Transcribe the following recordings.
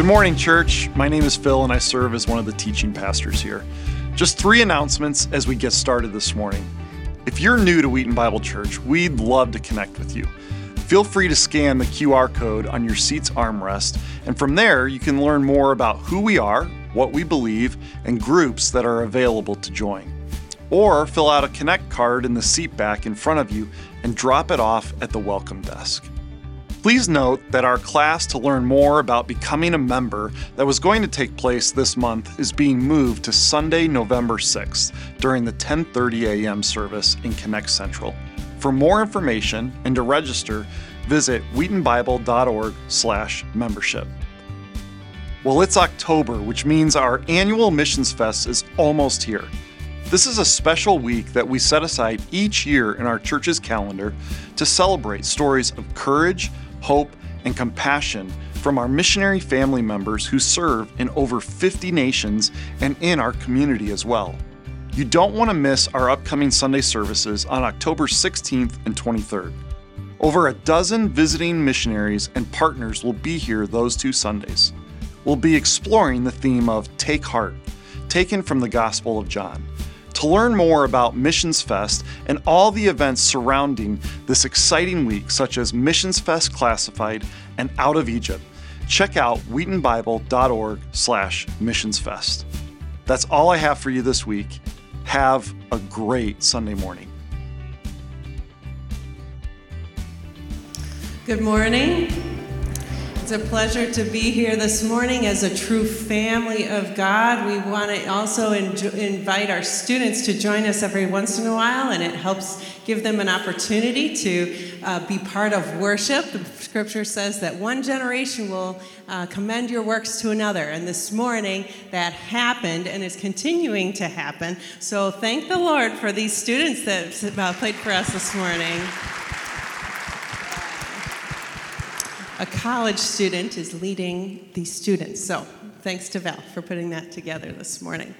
Good morning, church. My name is Phil, and I serve as one of the teaching pastors here. Just three announcements as we get started this morning. If you're new to Wheaton Bible Church, we'd love to connect with you. Feel free to scan the QR code on your seat's armrest, and from there, you can learn more about who we are, what we believe, and groups that are available to join. Or fill out a Connect card in the seat back in front of you and drop it off at the welcome desk. Please note that our class to learn more about becoming a member that was going to take place this month is being moved to Sunday, November 6th during the 10:30 a.m. service in Connect Central. For more information and to register, visit wheatonbible.org/membership. Well, it's October, which means our annual Missions Fest is almost here. This is a special week that we set aside each year in our church's calendar to celebrate stories of courage, hope, and compassion from our missionary family members who serve in over 50 nations and in our community as well. You don't want to miss our upcoming Sunday services on October 16th and 23rd. Over a dozen visiting missionaries and partners will be here those two Sundays. We'll be exploring the theme of Take Heart, taken from the Gospel of John. To learn more about Missions Fest and all the events surrounding this exciting week, such as Missions Fest Classified and Out of Egypt, check out wheatonbible.org slash missionsfest. That's all I have for you this week. Have a great Sunday morning. Good morning. It's a pleasure to be here this morning as a true family of God. We want to also enjo- invite our students to join us every once in a while, and it helps give them an opportunity to uh, be part of worship. The scripture says that one generation will uh, commend your works to another, and this morning that happened and is continuing to happen. So thank the Lord for these students that uh, played for us this morning. A college student is leading these students. So thanks to Val for putting that together this morning.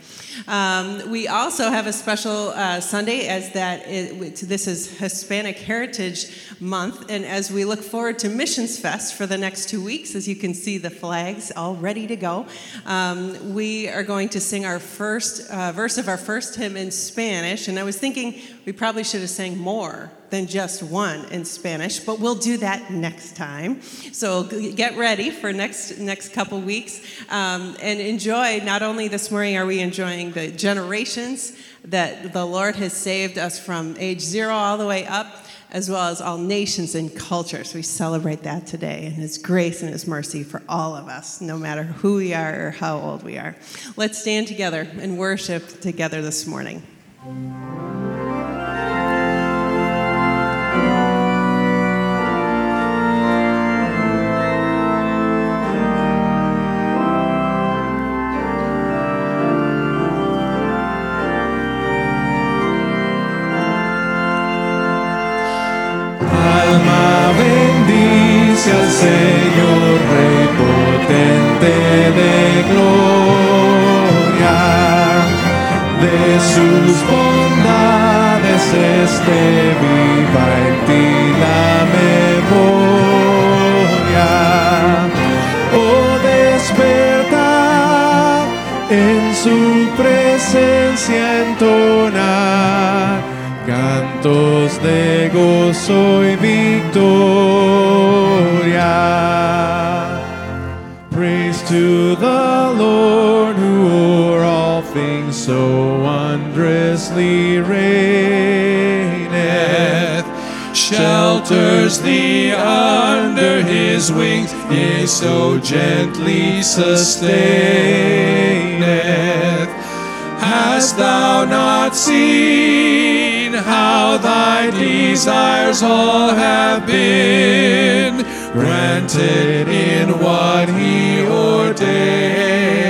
Um, we also have a special uh, Sunday as that it, this is Hispanic Heritage Month, and as we look forward to Missions Fest for the next two weeks, as you can see the flags all ready to go, um, we are going to sing our first uh, verse of our first hymn in Spanish. And I was thinking we probably should have sang more than just one in Spanish, but we'll do that next time. So get ready for next next couple weeks um, and enjoy. Not only this morning are we enjoying the generations that the Lord has saved us from age zero all the way up, as well as all nations and cultures. We celebrate that today and His grace and His mercy for all of us, no matter who we are or how old we are. Let's stand together and worship together this morning. Señor Rey potente de gloria, de sus bondades este viva en ti la memoria. Oh, despertar en su presencia entonar cantos de gozo y victoria. Praise to the Lord who o'er all things so wondrously reigneth, shelters thee under his wings, yea, so gently sustaineth. Hast thou not seen how thy desires all have been granted in what he ordained?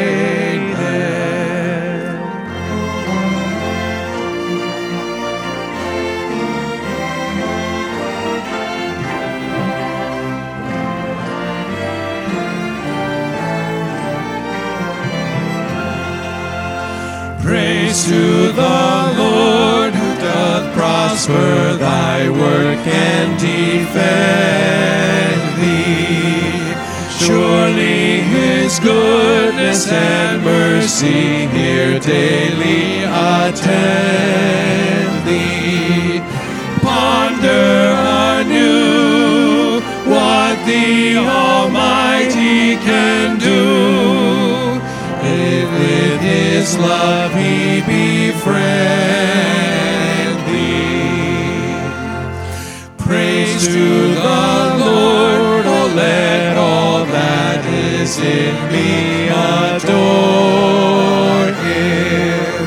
Prosper thy work and defend thee. Surely his goodness and mercy here daily attend thee. Ponder anew what the Almighty can do. If with His love He befriend To the Lord, oh let all that is in me adore Him.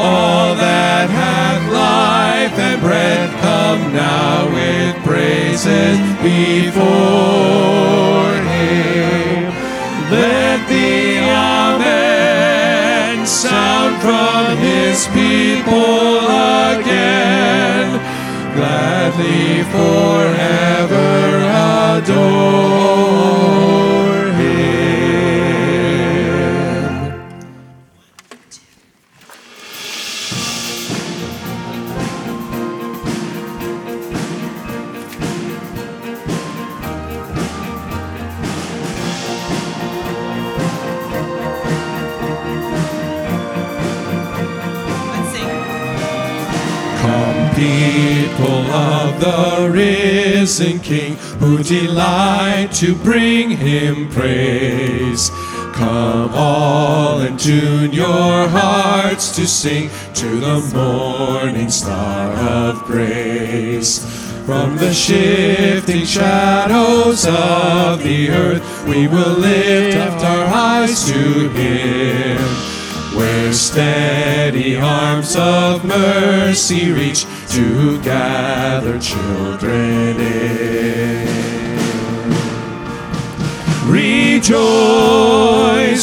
All that hath life and breath come now with praises before Him. Let the Amen sound from His people again gladly forever adore the risen King, who delight to bring him praise. Come all and tune your hearts to sing to the morning star of grace. From the shifting shadows of the earth, we will lift up our eyes to him where steady arms of mercy reach to gather children in. Rejoice,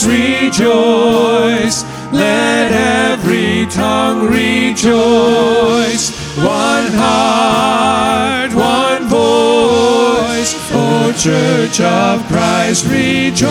rejoice, let every tongue rejoice. One heart, one voice, O Church of Christ, rejoice.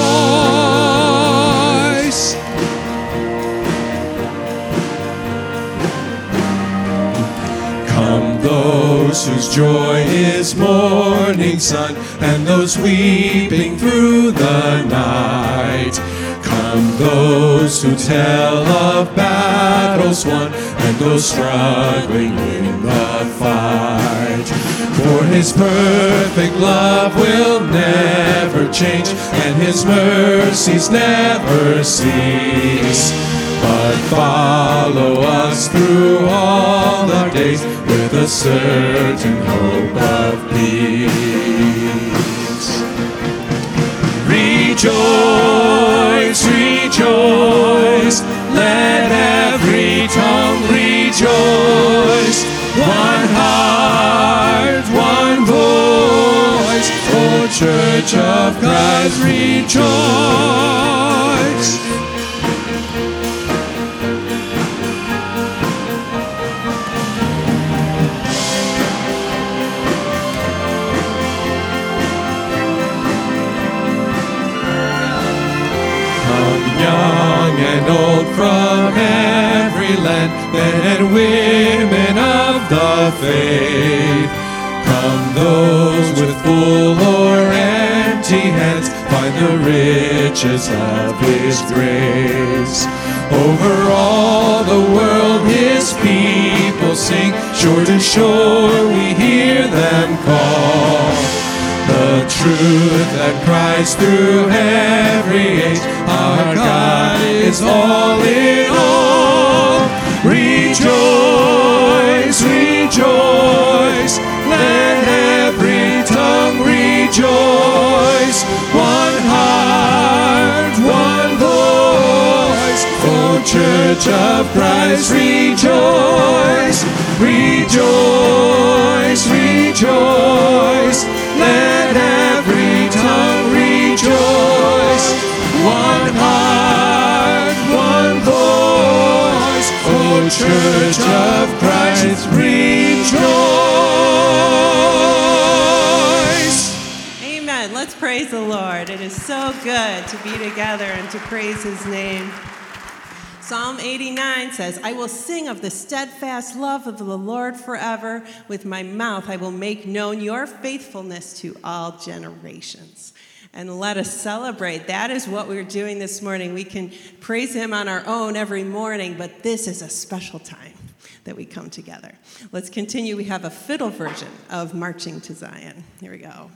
Those whose joy is morning sun, and those weeping through the night. Come those who tell of battles won, and those struggling in the fight. For his perfect love will never change, and his mercies never cease but follow us through all our days with a certain hope of peace. Rejoice, rejoice, let every tongue rejoice. One heart, one voice, O Church of Christ, rejoice. Men and women of the faith. Come those with full or empty hands, find the riches of His grace. Over all the world His people sing, shore to shore we hear them call. The truth that cries through every age, our God is all in all. Rejoice, rejoice, let every tongue rejoice. One heart, one voice, O Church of Christ, rejoice, rejoice, rejoice. Let Church of Christ, rejoice. Amen. Let's praise the Lord. It is so good to be together and to praise his name. Psalm 89 says, I will sing of the steadfast love of the Lord forever. With my mouth I will make known your faithfulness to all generations. And let us celebrate. That is what we're doing this morning. We can praise Him on our own every morning, but this is a special time that we come together. Let's continue. We have a fiddle version of Marching to Zion. Here we go.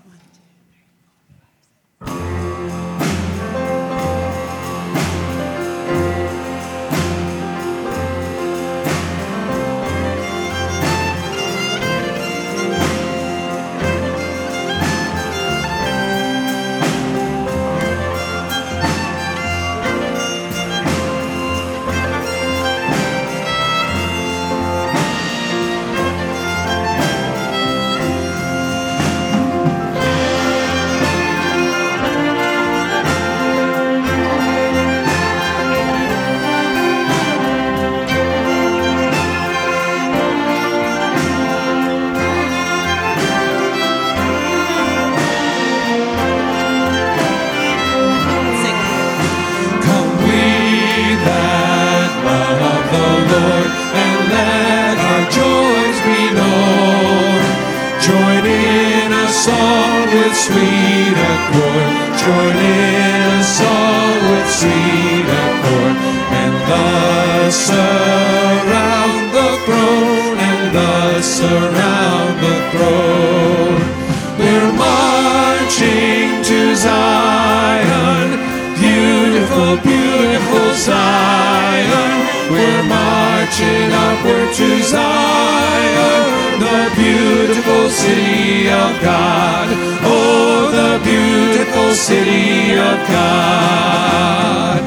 To Zion, the beautiful city of God. Oh, the beautiful city of God.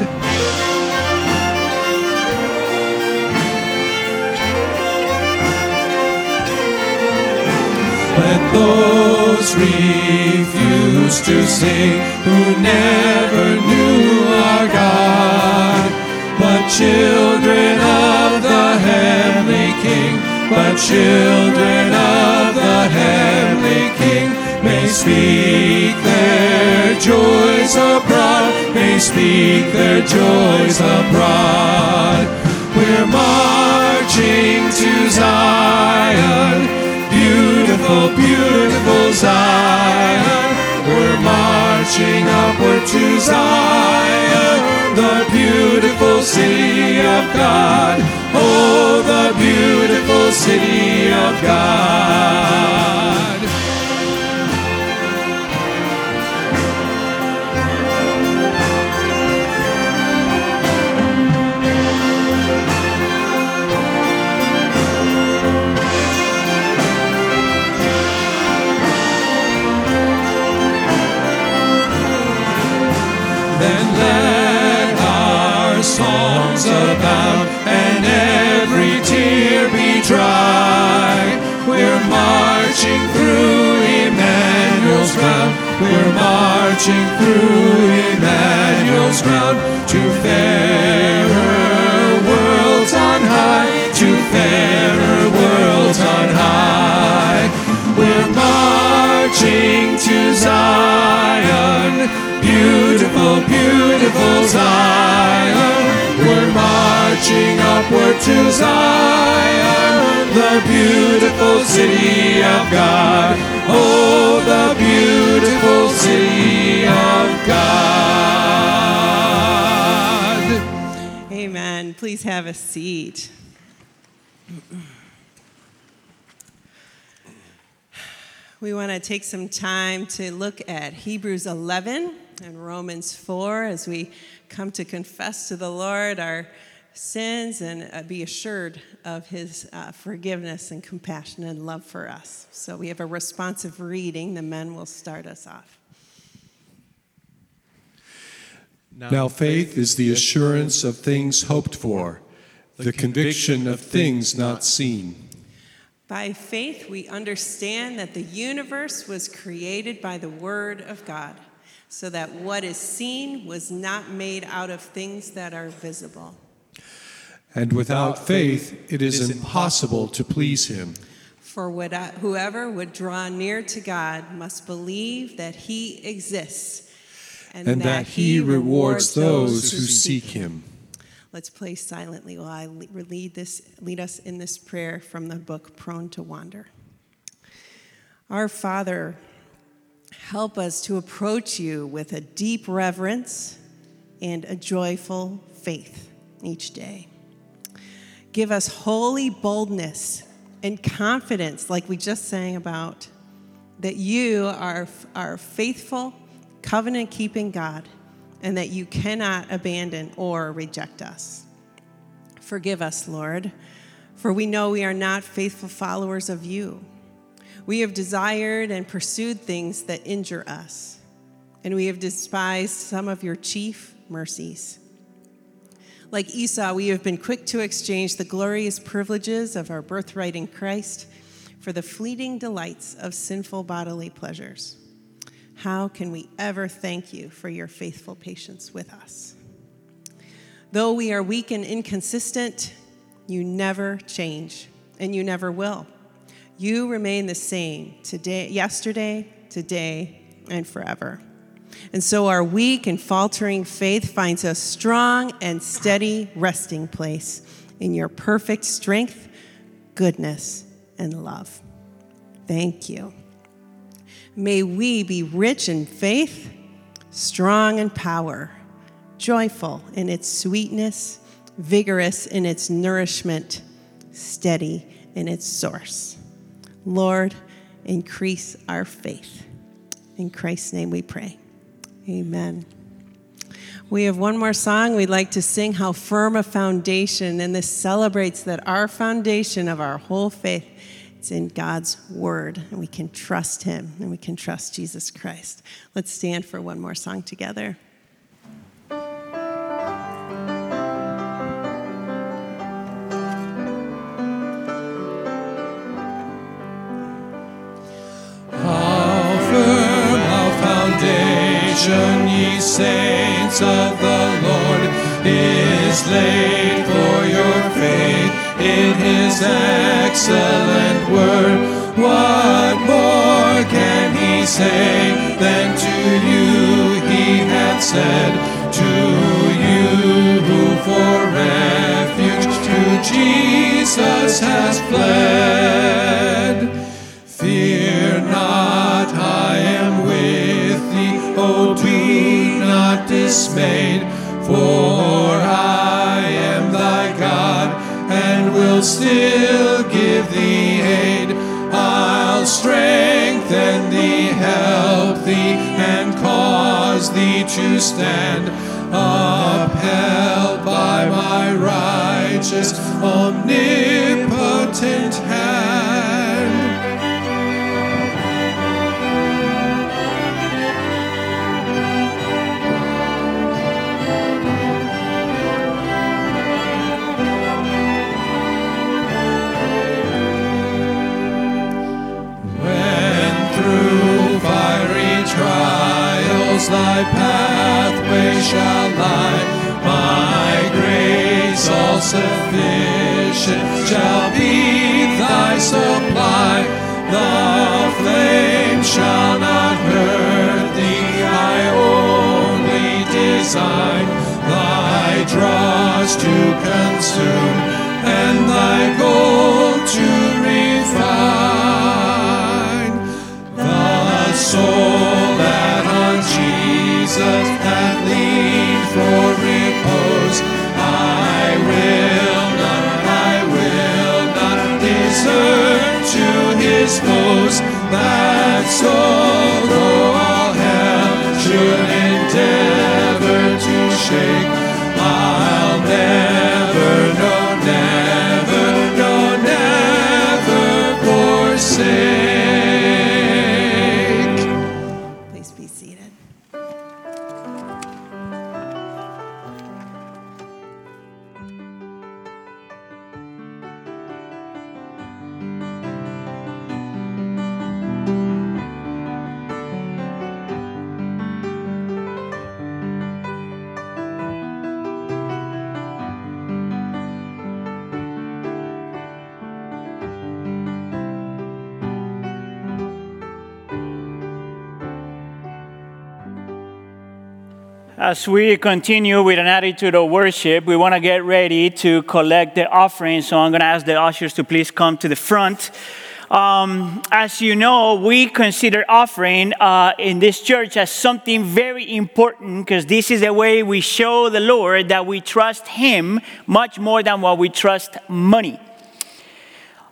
Let those refuse to sing who never knew our God, but children but children of the heavenly King may speak their joys abroad, may speak their joys abroad. We're marching to Zion beautiful, beautiful Zion. We're marching upward to Zion, beautiful city of God. Oh, the beautiful city of God. Abound and every tear be dry. We're marching through Emmanuel's ground. We're marching through Emmanuel's ground to fairer worlds on high, to fairer worlds on high. We're marching to Zion, beautiful, upward to Zion, the beautiful city of God. Oh, the beautiful city of God. Amen. Please have a seat. We want to take some time to look at Hebrews 11 and Romans 4 as we come to confess to the Lord our sins and uh, be assured of his uh, forgiveness and compassion and love for us. So we have a responsive reading. The men will start us off. Now, faith is the assurance of things hoped for, the conviction of things not seen. By faith, we understand that the universe was created by the Word of God, so that what is seen was not made out of things that are visible. And without faith, it is impossible to please Him. For whoever would draw near to God must believe that He exists And that He rewards those who seek Him. Let's play silently while I lead, this, lead us in this prayer from the book Prone to Wander. Our Father, Help us to approach you with a deep reverence and a joyful faith each day. Give us holy boldness and confidence, like we just sang about, that you are, are faithful, covenant keeping God, and that you cannot abandon or reject us. Forgive us, Lord, for we know we are not faithful followers of you. We have desired and pursued things that injure us, and we have despised some of your chief mercies. Like Esau, we have been quick to exchange the glorious privileges of our birthright in Christ for the fleeting delights of sinful bodily pleasures. How can we ever thank you for your faithful patience with us? Though we are weak and inconsistent, you never change, and you never will. You remain the same today, yesterday, today, and forever. And so our weak and faltering faith finds a strong and steady resting place in your perfect strength, goodness, and love. Thank you. May we be rich in faith, strong in power, joyful in its sweetness, vigorous in its nourishment, steady in its source. Lord, increase our faith. In Christ's name we pray. Amen. We have one more song we'd like to sing, How Firm a Foundation, and this celebrates that our foundation of our whole faith is in God's Word, and we can trust Him and we can trust Jesus Christ. Let's stand for one more song together. Foundation, ye saints of the Lord, is laid for your faith in his excellent word. What more can he say than to you he hath said? To you who for refuge to Jesus has fled. Fear dismayed, for I am thy God, and will still give thee aid. I'll strengthen thee, help thee, and cause thee to stand, upheld by my righteous, omnipotent hand. Pathway shall lie, my grace all sufficient shall be thy supply. The flame shall not hurt thee, I only design thy dross to consume and thy gold to refine. The soul Jesus hath leaned for repose, I will not, I will not desert to his foes. That soul, all As we continue with an attitude of worship, we want to get ready to collect the offering. So I'm going to ask the ushers to please come to the front. um, as you know, we consider offering uh, in this church as something very important because this is the way we show the Lord that we trust Him much more than what we trust money.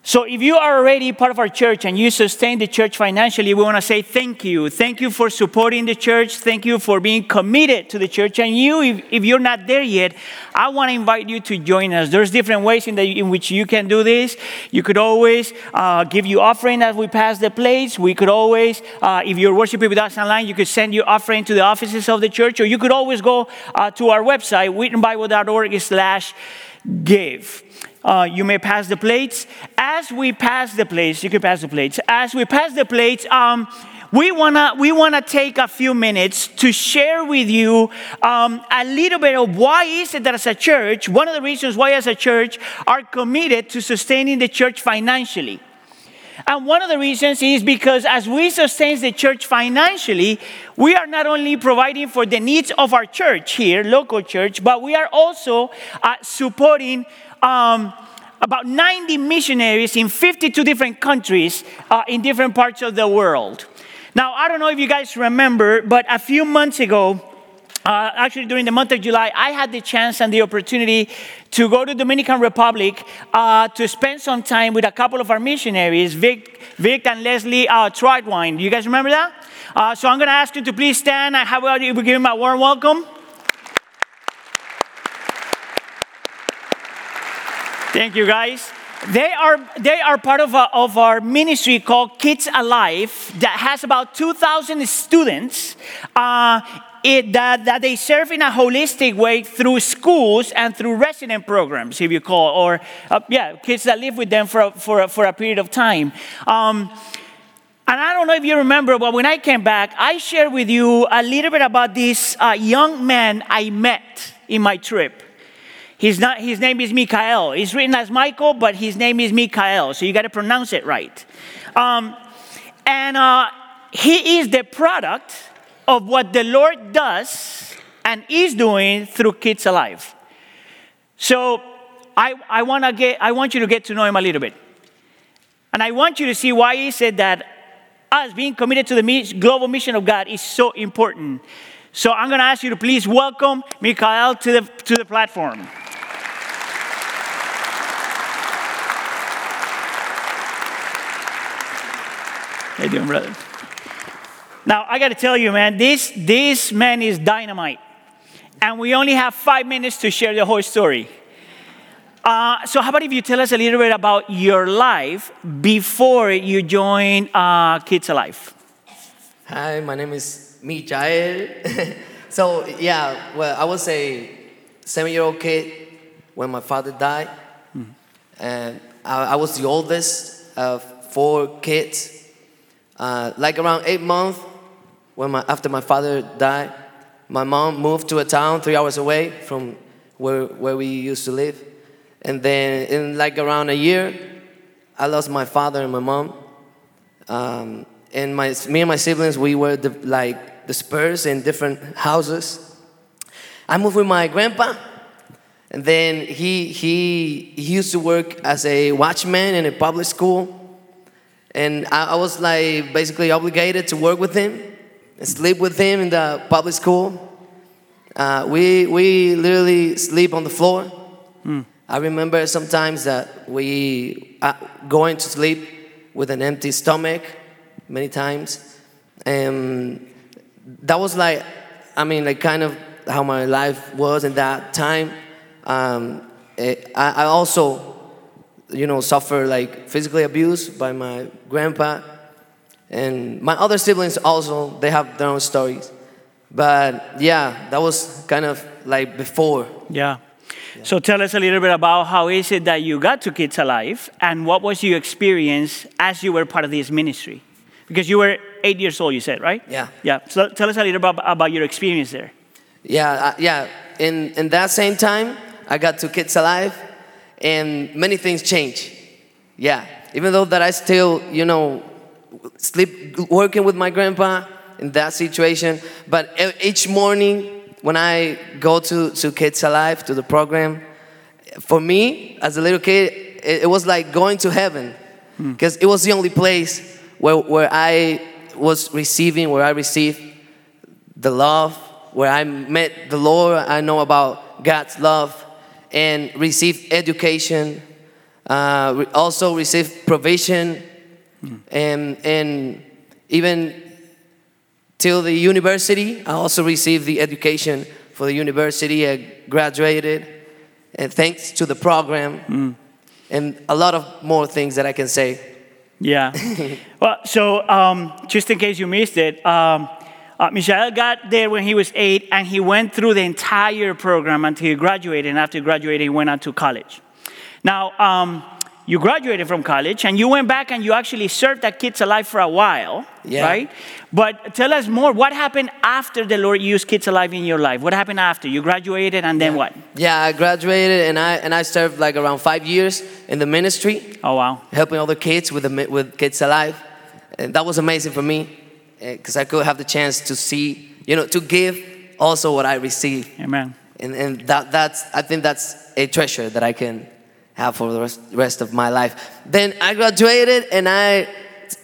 So, if you are already part of our church and you sustain the church financially, we want to say thank you. Thank you for supporting the church. Thank you for being committed to the church. And you, if, if you're not there yet, I want to invite you to join us. There's different ways in, the, in which you can do this. You could always uh, give you offering as we pass the plates. We could always, uh, if you're worshiping with us online, you could send your offering to the offices of the church, or you could always go uh, to our website, wheatonbible.org slash give. Uh, you may pass the plates. As we pass the plates, you can pass the plates. As we pass the plates, um, we wanna we wanna take a few minutes to share with you um, a little bit of why is it that as a church, one of the reasons why as a church are committed to sustaining the church financially. And one of the reasons is because as we sustain the church financially, we are not only providing for the needs of our church here, local church, but we are also uh, supporting um, about 90 missionaries in 52 different countries uh, in different parts of the world. Now, I don't know if you guys remember, but a few months ago, uh, actually during the month of July, I had the chance and the opportunity to go to Dominican Republic uh, to spend some time with a couple of our missionaries, Vic, Vic and Leslie uh. Do you guys remember that? Uh, so I'm going to ask you to please stand. I have you give them a warm welcome. Thank you, guys. They are, they are part of, a, of our ministry called Kids Alive that has about 2,000 students uh, it, that, that they serve in a holistic way through schools and through resident programs, if you call, or uh, yeah, kids that live with them for, for, for a period of time. Um, and I don't know if you remember, but when I came back, I shared with you a little bit about this uh, young man I met in my trip. He's not, his name is Mikael. He's written as Michael, but his name is Mikael, so you got to pronounce it right. Um, and uh, he is the product of what the Lord does and is doing through Kids Alive. So I, I, wanna get, I want you to get to know him a little bit. And I want you to see why he said that us being committed to the global mission of God is so important. So I'm going to ask you to please welcome Mikael to the, to the platform. How you doing, brother? Now, I got to tell you, man, this, this man is dynamite. And we only have five minutes to share the whole story. Uh, so, how about if you tell us a little bit about your life before you join uh, Kids Alive? Hi, my name is Michael. so, yeah, well, I was a seven year old kid when my father died. Mm-hmm. And I, I, was the oldest of four kids. Uh, like around eight months, when my, after my father died, my mom moved to a town three hours away from where, where we used to live. And then in like around a year, I lost my father and my mom. Um, and my, me and my siblings, we were the, like dispersed in different houses. I moved with my grandpa, and then he, he, he used to work as a watchman in a public school. And I, I was like basically obligated to work with him and sleep with him in the public school. Uh, we, we literally sleep on the floor. Mm. I remember sometimes that we uh, going to sleep with an empty stomach many times. And that was like, I mean, like kind of how my life was in that time. Um, it, I, I also you know, suffer like physically abused by my grandpa. And my other siblings also, they have their own stories. But yeah, that was kind of like before. Yeah. So tell us a little bit about how is it that you got to Kids Alive and what was your experience as you were part of this ministry? Because you were eight years old, you said, right? Yeah. Yeah. So tell us a little bit about, about your experience there. Yeah, uh, yeah. In, in that same time, I got to Kids Alive and many things change. Yeah, even though that I still, you know, sleep working with my grandpa in that situation, but each morning when I go to, to Kids Alive, to the program, for me, as a little kid, it, it was like going to heaven hmm. because it was the only place where, where I was receiving, where I received the love, where I met the Lord. I know about God's love and receive education, uh, re- also receive provision, and, and even till the university. I also received the education for the university. I graduated, and thanks to the program, and a lot of more things that I can say. Yeah. well, so um, just in case you missed it, um, uh, Michael got there when he was eight, and he went through the entire program until he graduated. And after graduating, he went on to college. Now, um, you graduated from college, and you went back and you actually served at Kids Alive for a while, Yeah. right? But tell us more. What happened after the Lord used Kids Alive in your life? What happened after you graduated, and then what? Yeah, I graduated and I and I served like around five years in the ministry. Oh wow. helping other kids with, the, with Kids Alive. And that was amazing for me because I could have the chance to see, you know, to give also what I receive. Amen. And, and that, that's, I think that's a treasure that I can have for the rest, rest of my life. Then I graduated and I,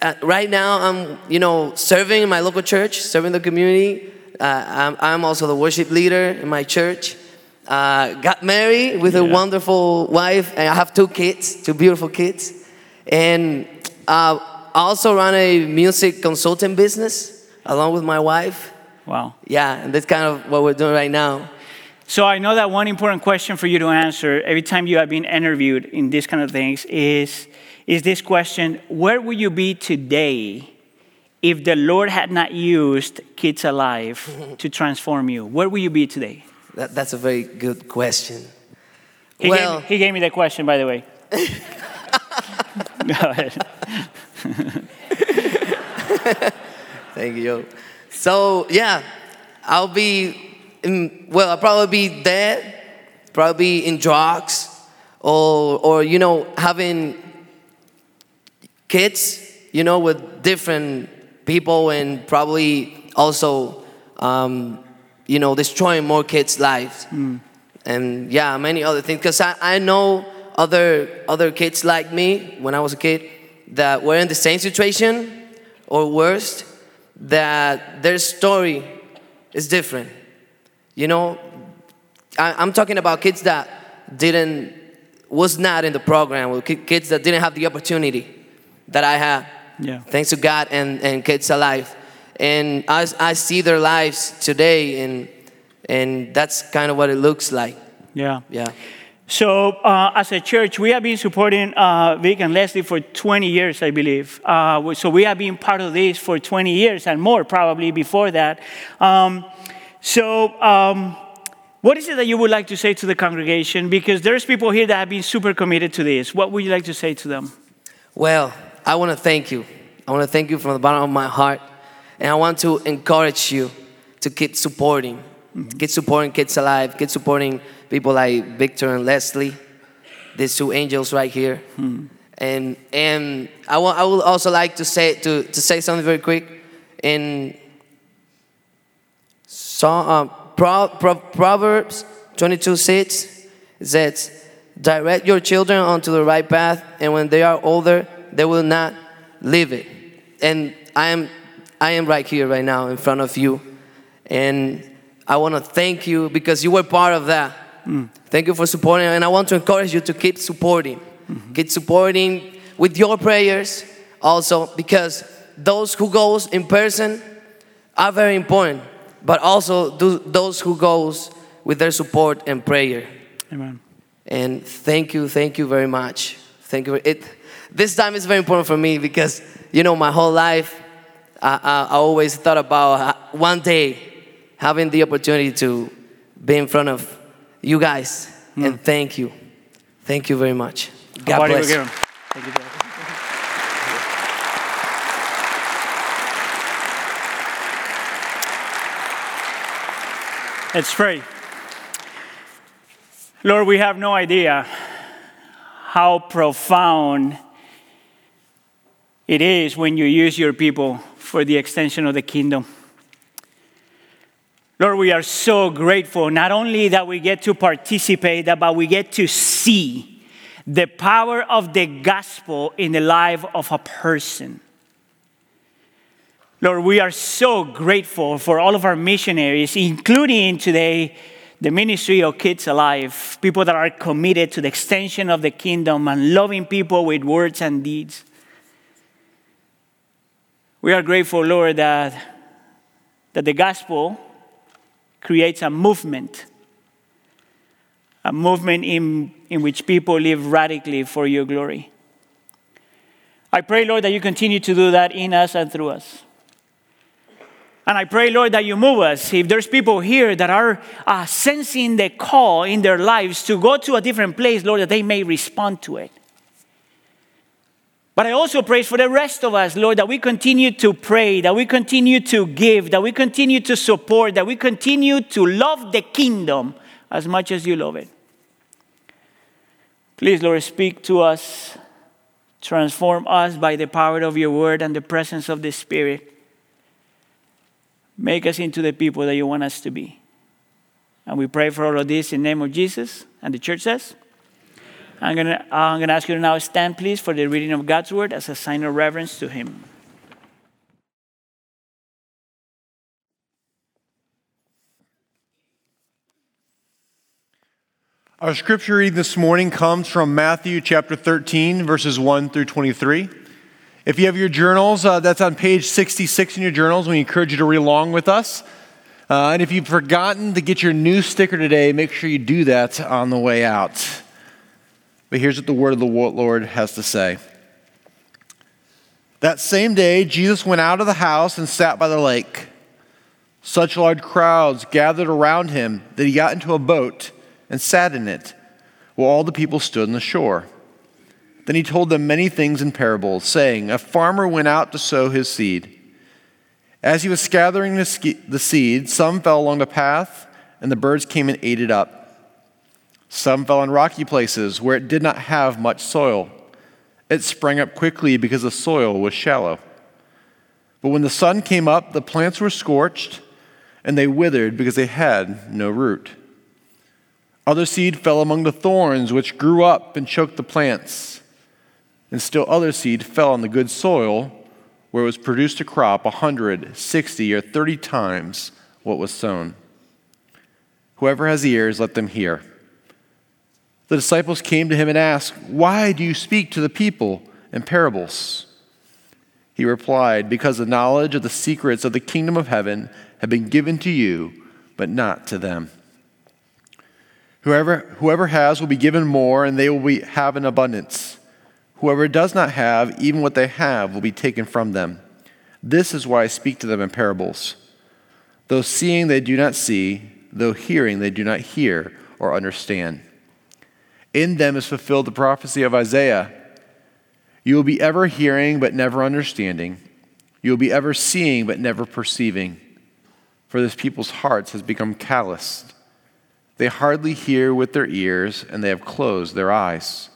uh, right now I'm, you know, serving in my local church, serving the community. Uh, I'm, I'm also the worship leader in my church. Uh, got married with a wonderful wife, and I have two kids, two beautiful kids. And uh, I also run a music consulting business along with my wife. Wow. Yeah, and that's kind of what we're doing right now. So I know that one important question for you to answer every time you have been interviewed in these kind of things is, is this question, where would you be today if the Lord had not used Kids Alive to transform you? Where would you be today? That, that's a very good question. He, well, gave, he gave me the question, by the way. Go ahead. thank you. So yeah, I'll be in, well. I'll probably be dead, probably in drugs, or or you know having kids, you know, with different people, and probably also, um, you know, destroying more kids' lives, and yeah, many other things. Because I, I know other other kids like me when I was a kid that were in the same situation or worse, that their story is different. You know, I, I'm talking about kids that didn't was not in the program, or kids that didn't have the opportunity that I had. Yeah. Thanks to God and, and Kids Alive. And I, I see their lives today, and, and that's kind of what it looks like. Yeah. Yeah. So, uh, as a church, we have been supporting uh, Vic and Leslie for 20 years, I believe. Uh, so, we have been part of this for 20 years and more, probably before that. Um, so, um, what is it that you would like to say to the congregation? Because there's people here that have been super committed to this. What would you like to say to them? Well, I want to thank you. I want to thank you from the bottom of my heart. And I want to encourage you to keep supporting. Keep supporting Kids Alive. Keep supporting people like Victor and Leslie, these two angels right here. And, and I, would also like to say, to, to say something very quick. In so, uh, Pro, Pro, Proverbs 22 6 it says, Direct your children onto the right path, and when they are older, they will not leave it. And I am, I am right here, right now, in front of you. And I want to thank you because you were part of that. Thank you for supporting, and I want to encourage you to keep supporting. Keep supporting with your prayers also because those who goes in person are very important, but also do, those who goes with their support and prayer. Amen. And thank you, thank you very much. Thank you. It, this time is very important for me because, you know, my whole life, I, I, I always thought about uh, one day having the opportunity to be in front of you guys. Hmm. And thank you. Thank you very much. God bless. again. Thank you. Let's pray. Lord, we have no idea how profound it is when you use your people for the extension of the kingdom. Lord, we are so grateful not only that we get to participate, but we get to see the power of the gospel in the life of a person. Lord, we are so grateful for all of our missionaries, including today the ministry of Kids Alive, people that are committed to the extension of the kingdom and loving people with words and deeds. We are grateful, Lord, that, that the gospel creates a movement, a movement in, in which people live radically for your glory. I pray, Lord, that you continue to do that in us and through us. And I pray, Lord, that you move us. If there's people here that are uh, sensing the call in their lives to go to a different place, Lord, that they may respond to it. But I also pray for the rest of us, Lord, that we continue to pray, that we continue to give, that we continue to support, that we continue to love the kingdom as much as you love it. Please, Lord, speak to us, transform us by the power of your word and the presence of the Spirit. Make us into the people that you want us to be. And we pray for all of this in the name of Jesus. And the church says, I'm going to I'm going to ask you to now stand, please, for the reading of God's word as a sign of reverence to Him. Our scripture reading this morning comes from Matthew chapter 13, verses 1 through 23. If you have your journals, uh, that's on page 66 in your journals. We encourage you to read along with us. Uh, and if you've forgotten to get your new sticker today, make sure you do that on the way out. But here's what the word of the Lord has to say. That same day, Jesus went out of the house and sat by the lake. Such large crowds gathered around him that he got into a boat and sat in it, while all the people stood on the shore. Then he told them many things in parables, saying, A farmer went out to sow his seed. As he was scattering the seed, some fell along the path, and the birds came and ate it up. Some fell on rocky places where it did not have much soil. It sprang up quickly because the soil was shallow. But when the sun came up, the plants were scorched, and they withered because they had no root. Other seed fell among the thorns, which grew up and choked the plants. And still other seed fell on the good soil, where it was produced a crop a hundred, sixty, or thirty times what was sown. Whoever has ears, let them hear. The disciples came to him and asked, Why do you speak to the people in parables? He replied, Because the knowledge of the secrets of the kingdom of heaven have been given to you, but not to them. Whoever, whoever has will be given more, and they will be, have an abundance. Whoever does not have, even what they have, will be taken from them. This is why I speak to them in parables. Though seeing they do not see, though hearing they do not hear or understand. In them is fulfilled the prophecy of Isaiah. You will be ever hearing, but never understanding. You will be ever seeing, but never perceiving. For this people's hearts has become calloused. They hardly hear with their ears, and they have closed their eyes.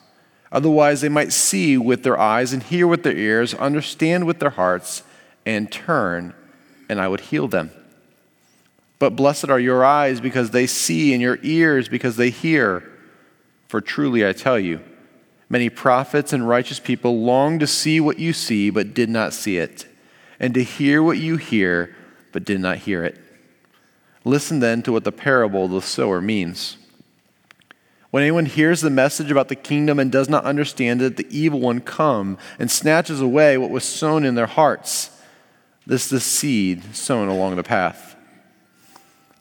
Otherwise, they might see with their eyes and hear with their ears, understand with their hearts, and turn, and I would heal them. But blessed are your eyes because they see, and your ears because they hear. For truly I tell you, many prophets and righteous people longed to see what you see, but did not see it, and to hear what you hear, but did not hear it. Listen then to what the parable of the sower means. When anyone hears the message about the kingdom and does not understand it, the evil one come and snatches away what was sown in their hearts. This is the seed sown along the path.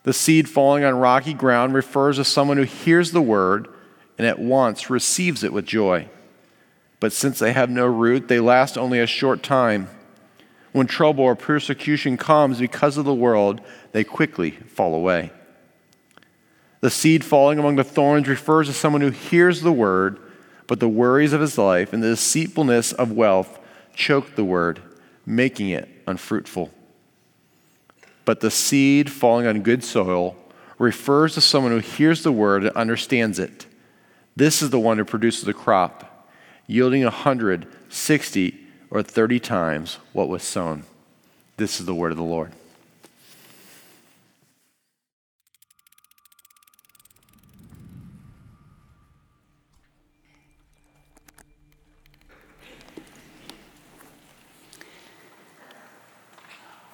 The seed falling on rocky ground refers to someone who hears the word and at once receives it with joy. But since they have no root, they last only a short time. When trouble or persecution comes because of the world, they quickly fall away. The seed falling among the thorns refers to someone who hears the word, but the worries of his life and the deceitfulness of wealth choke the word, making it unfruitful. But the seed falling on good soil refers to someone who hears the word and understands it. This is the one who produces the crop, yielding a hundred, sixty, or 30 times what was sown. This is the word of the Lord.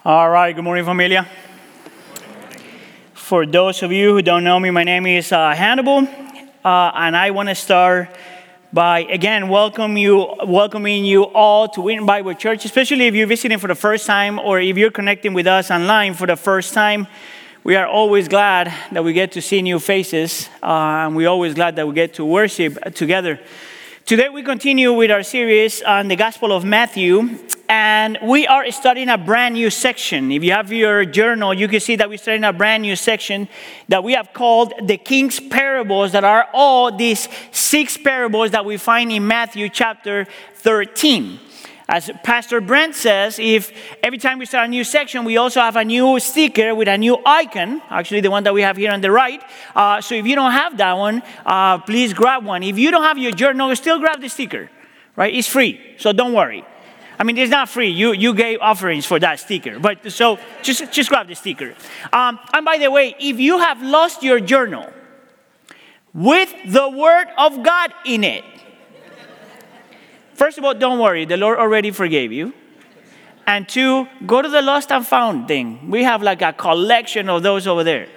All right, good morning, familia. For those of you who don't know me, my name is uh, Hannibal uh, and I want to start by again welcome you, welcoming you all to Wheaton Bible Church, especially if you're visiting for the first time or if you're connecting with us online for the first time. We are always glad that we get to see new faces, uh, and we're always glad that we get to worship together. Today, we continue with our series on the Gospel of Matthew, and we are studying a brand new section. If you have your journal, you can see that we're starting a brand new section that we have called the King's Parables, that are all these six parables that we find in Matthew chapter 13. As Pastor Brent says, if every time we start a new section, we also have a new sticker with a new icon, actually, the one that we have here on the right. Uh, so if you don't have that one, uh, please grab one. If you don't have your journal, still grab the sticker, right? It's free, so don't worry. I mean, it's not free. You, you gave offerings for that sticker. But so just, just grab the sticker. Um, and by the way, if you have lost your journal with the Word of God in it, First of all, don't worry, the Lord already forgave you. And two, go to the lost and found thing. We have like a collection of those over there.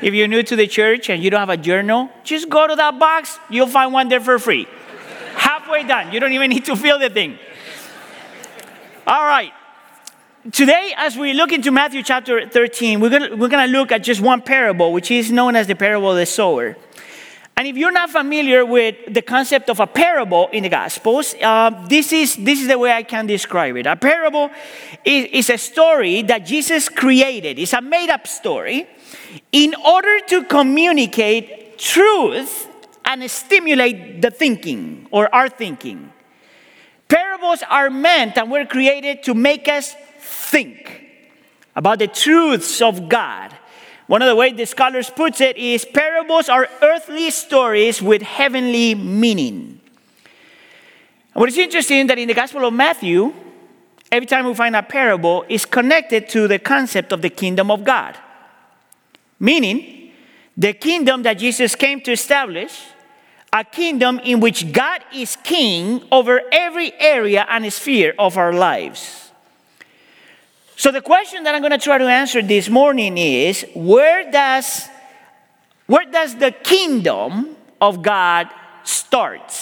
If you're new to the church and you don't have a journal, just go to that box. You'll find one there for free. Halfway done. You don't even need to fill the thing. All right. Today, as we look into Matthew chapter 13, we're going we're gonna look at just one parable, which is known as the parable of the sower. And if you're not familiar with the concept of a parable in the Gospels, uh, this, is, this is the way I can describe it. A parable is, is a story that Jesus created, it's a made up story in order to communicate truth and stimulate the thinking or our thinking. Parables are meant and were created to make us think about the truths of God one of the ways the scholars puts it is parables are earthly stories with heavenly meaning. And what is interesting is that in the Gospel of Matthew, every time we find a parable is connected to the concept of the kingdom of God. Meaning, the kingdom that Jesus came to establish, a kingdom in which God is king over every area and sphere of our lives. So the question that I'm going to try to answer this morning is where does where does the kingdom of God start?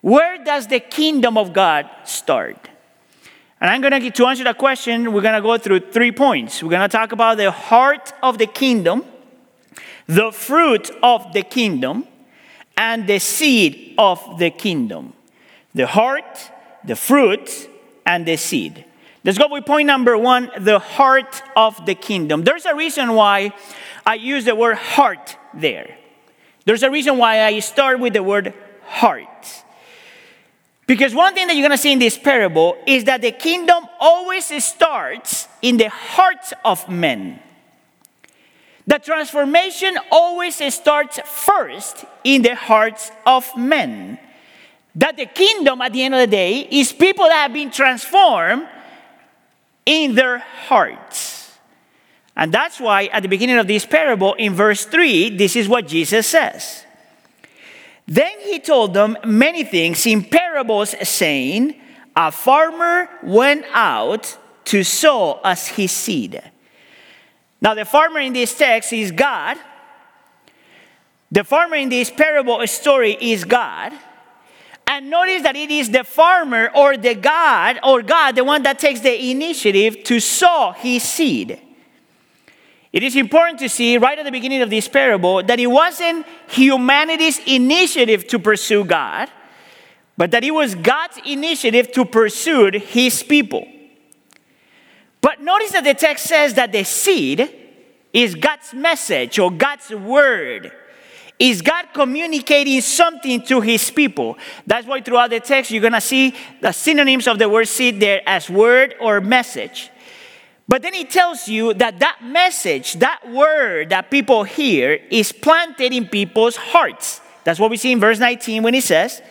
Where does the kingdom of God start? And I'm going to to answer that question, we're going to go through three points. We're going to talk about the heart of the kingdom, the fruit of the kingdom, and the seed of the kingdom. The heart, the fruit, and the seed. Let's go with point number one the heart of the kingdom. There's a reason why I use the word heart there. There's a reason why I start with the word heart. Because one thing that you're going to see in this parable is that the kingdom always starts in the hearts of men. The transformation always starts first in the hearts of men. That the kingdom at the end of the day is people that have been transformed in their hearts. And that's why at the beginning of this parable, in verse 3, this is what Jesus says. Then he told them many things in parables, saying, A farmer went out to sow as his seed. Now, the farmer in this text is God. The farmer in this parable story is God. And notice that it is the farmer or the God or God, the one that takes the initiative to sow his seed. It is important to see right at the beginning of this parable that it wasn't humanity's initiative to pursue God, but that it was God's initiative to pursue his people. But notice that the text says that the seed is God's message or God's word. Is God communicating something to his people? That's why throughout the text you're gonna see the synonyms of the word seed there as word or message. But then he tells you that that message, that word that people hear, is planted in people's hearts. That's what we see in verse 19 when he says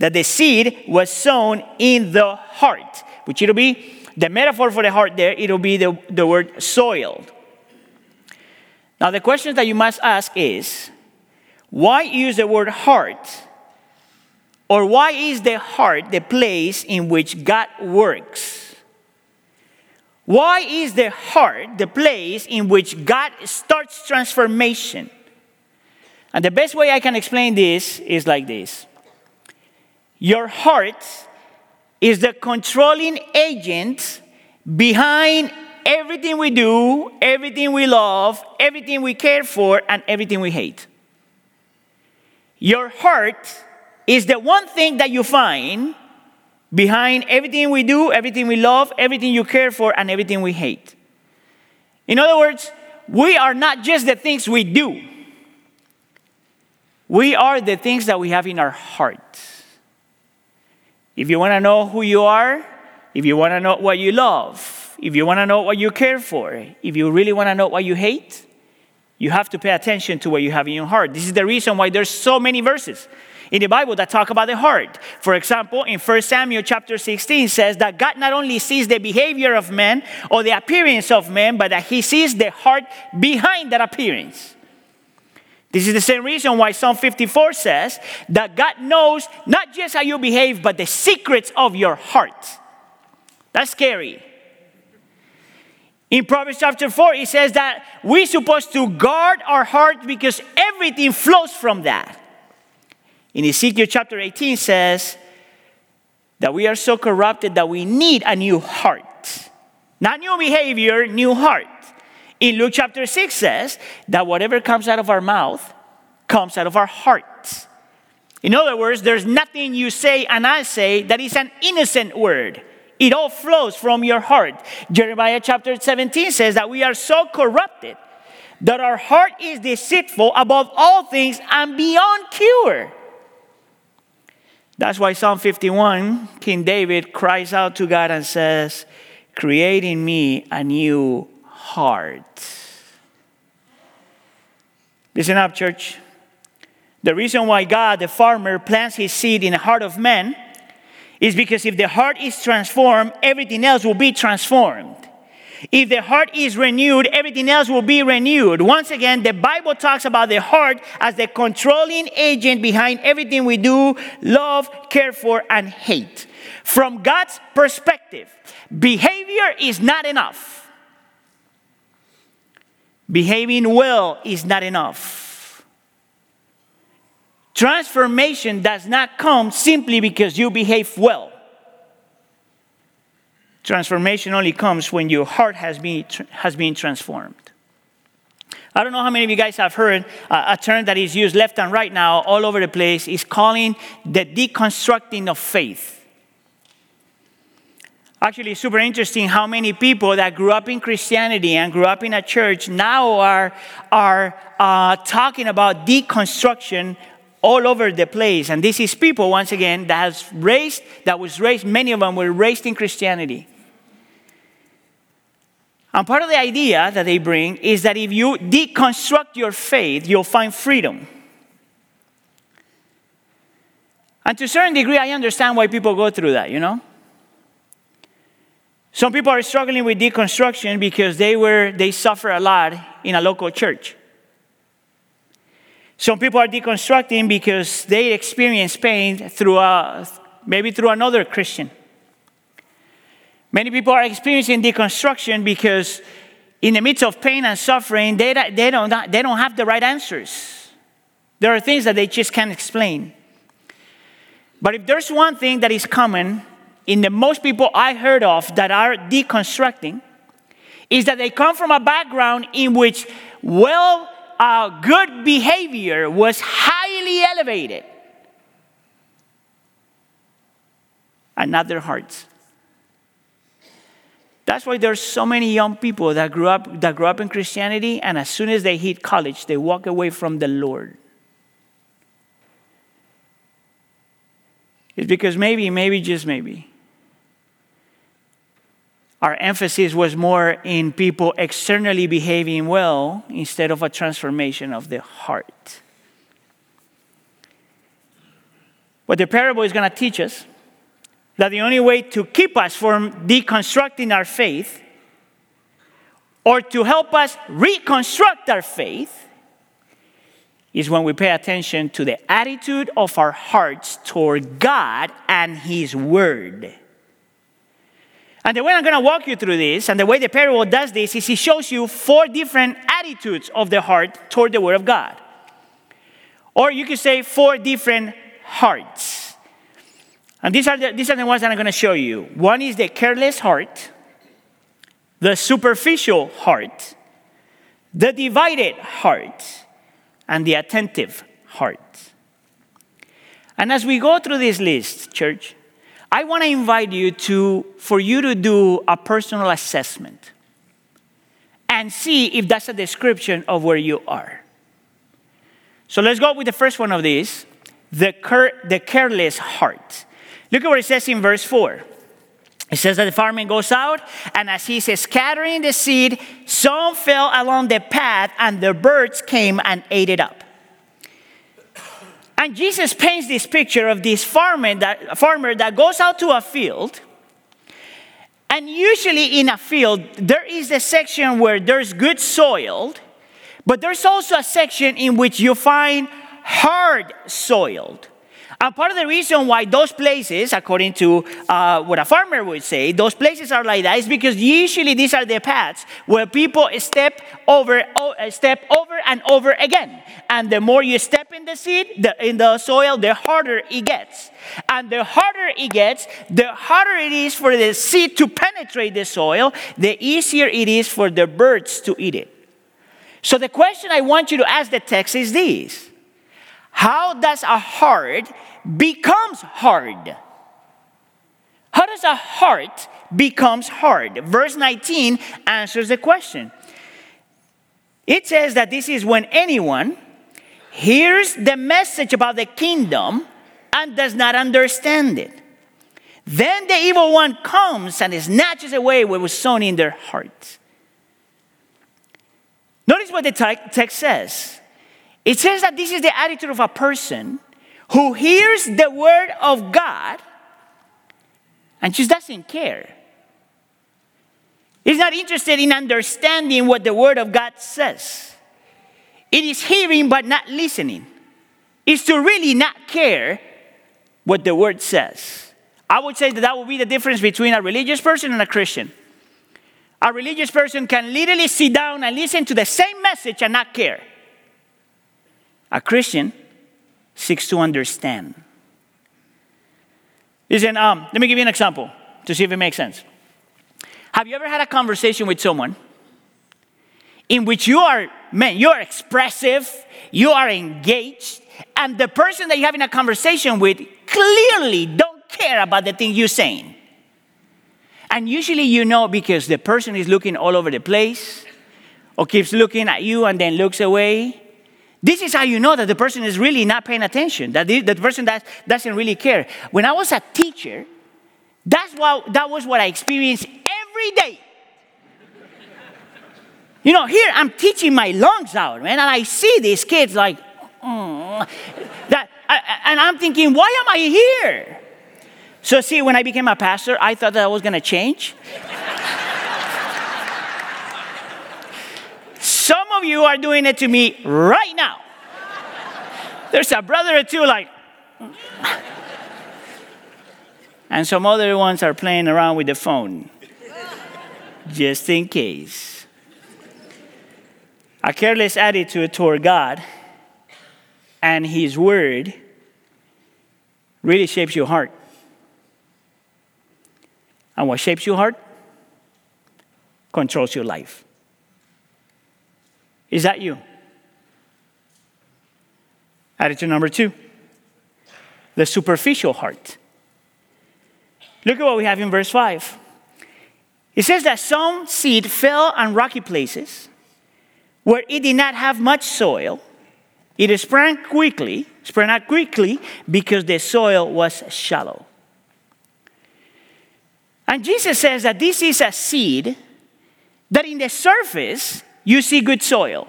that the seed was sown in the heart, which it'll be the metaphor for the heart there, it'll be the, the word soiled. Now, the question that you must ask is why use the word heart? Or why is the heart the place in which God works? Why is the heart the place in which God starts transformation? And the best way I can explain this is like this Your heart is the controlling agent behind everything we do, everything we love, everything we care for, and everything we hate. Your heart is the one thing that you find behind everything we do, everything we love, everything you care for, and everything we hate. In other words, we are not just the things we do, we are the things that we have in our heart. If you want to know who you are, if you want to know what you love, if you want to know what you care for, if you really want to know what you hate, you have to pay attention to what you have in your heart. This is the reason why there's so many verses in the Bible that talk about the heart. For example, in 1 Samuel chapter 16 says that God not only sees the behavior of men or the appearance of men, but that he sees the heart behind that appearance. This is the same reason why Psalm 54 says that God knows not just how you behave, but the secrets of your heart. That's scary. In Proverbs chapter 4, it says that we're supposed to guard our heart because everything flows from that. In Ezekiel chapter 18 says that we are so corrupted that we need a new heart. Not new behavior, new heart. In Luke chapter 6 says that whatever comes out of our mouth comes out of our heart. In other words, there's nothing you say and I say that is an innocent word. It all flows from your heart. Jeremiah chapter 17 says that we are so corrupted that our heart is deceitful above all things and beyond cure. That's why Psalm 51, King David cries out to God and says, Create in me a new heart. Listen up, church. The reason why God, the farmer, plants his seed in the heart of man is because if the heart is transformed, everything else will be transformed. If the heart is renewed, everything else will be renewed. Once again, the Bible talks about the heart as the controlling agent behind everything we do, love, care for, and hate. From God's perspective, behavior is not enough. Behaving well is not enough. Transformation does not come simply because you behave well. Transformation only comes when your heart has been, has been transformed. I don't know how many of you guys have heard uh, a term that is used left and right now all over the place is calling the deconstructing of faith. Actually, it's super interesting how many people that grew up in Christianity and grew up in a church now are, are uh, talking about deconstruction all over the place. And this is people, once again, that has raised, that was raised, many of them were raised in Christianity. And part of the idea that they bring is that if you deconstruct your faith, you'll find freedom. And to a certain degree, I understand why people go through that, you know? Some people are struggling with deconstruction because they were they suffer a lot in a local church. Some people are deconstructing because they experience pain through a, maybe through another Christian. Many people are experiencing deconstruction because, in the midst of pain and suffering, they, they, don't, they don't have the right answers. There are things that they just can't explain. But if there's one thing that is common in the most people I heard of that are deconstructing, is that they come from a background in which well, uh, good behavior was highly elevated, and not their hearts. That's why there's so many young people that grew up that grew up in Christianity and as soon as they hit college they walk away from the Lord. It's because maybe maybe just maybe our emphasis was more in people externally behaving well instead of a transformation of the heart. What the parable is going to teach us that the only way to keep us from deconstructing our faith or to help us reconstruct our faith is when we pay attention to the attitude of our hearts toward God and His Word. And the way I'm going to walk you through this, and the way the parable does this, is he shows you four different attitudes of the heart toward the Word of God. Or you could say four different hearts. And these are the, these are the ones that I'm going to show you. One is the careless heart, the superficial heart, the divided heart, and the attentive heart. And as we go through this list, church, I want to invite you to, for you to do a personal assessment and see if that's a description of where you are. So let's go with the first one of these the, cur- the careless heart. Look at what it says in verse 4. It says that the farmer goes out, and as he's scattering the seed, some fell along the path, and the birds came and ate it up. And Jesus paints this picture of this farmer that, farmer that goes out to a field. And usually in a field, there is a section where there's good soil, but there's also a section in which you find hard soiled. And part of the reason why those places, according to uh, what a farmer would say, those places are like that is because usually these are the paths where people step over, uh, step over and over again. And the more you step the seed, the, in the soil, the harder it gets. And the harder it gets, the harder it is for the seed to penetrate the soil, the easier it is for the birds to eat it. So the question I want you to ask the text is this how does a heart becomes hard? How does a heart becomes hard? Verse 19 answers the question. It says that this is when anyone hears the message about the kingdom and does not understand it. Then the evil one comes and snatches away what was sown in their hearts. Notice what the text says. It says that this is the attitude of a person who hears the word of God and just doesn't care. He's not interested in understanding what the word of God says. It is hearing but not listening. It's to really not care what the word says. I would say that that would be the difference between a religious person and a Christian. A religious person can literally sit down and listen to the same message and not care. A Christian seeks to understand. Listen, um, let me give you an example to see if it makes sense. Have you ever had a conversation with someone in which you are, man, you are expressive, you are engaged, and the person that you're having a conversation with clearly don't care about the thing you're saying? And usually you know because the person is looking all over the place or keeps looking at you and then looks away this is how you know that the person is really not paying attention, that the, the person that doesn't really care. When I was a teacher, that's what, that was what I experienced every day. You know, here I'm teaching my lungs out, man, and I see these kids like, mm, that, and I'm thinking, why am I here? So, see, when I became a pastor, I thought that I was going to change. Some of you are doing it to me right now. There's a brother or two like, and some other ones are playing around with the phone, just in case. A careless attitude toward God and His Word really shapes your heart. And what shapes your heart controls your life. Is that you? Attitude number two the superficial heart. Look at what we have in verse 5. It says that some seed fell on rocky places where it did not have much soil. It sprang quickly, sprang out quickly because the soil was shallow. And Jesus says that this is a seed that in the surface you see good soil.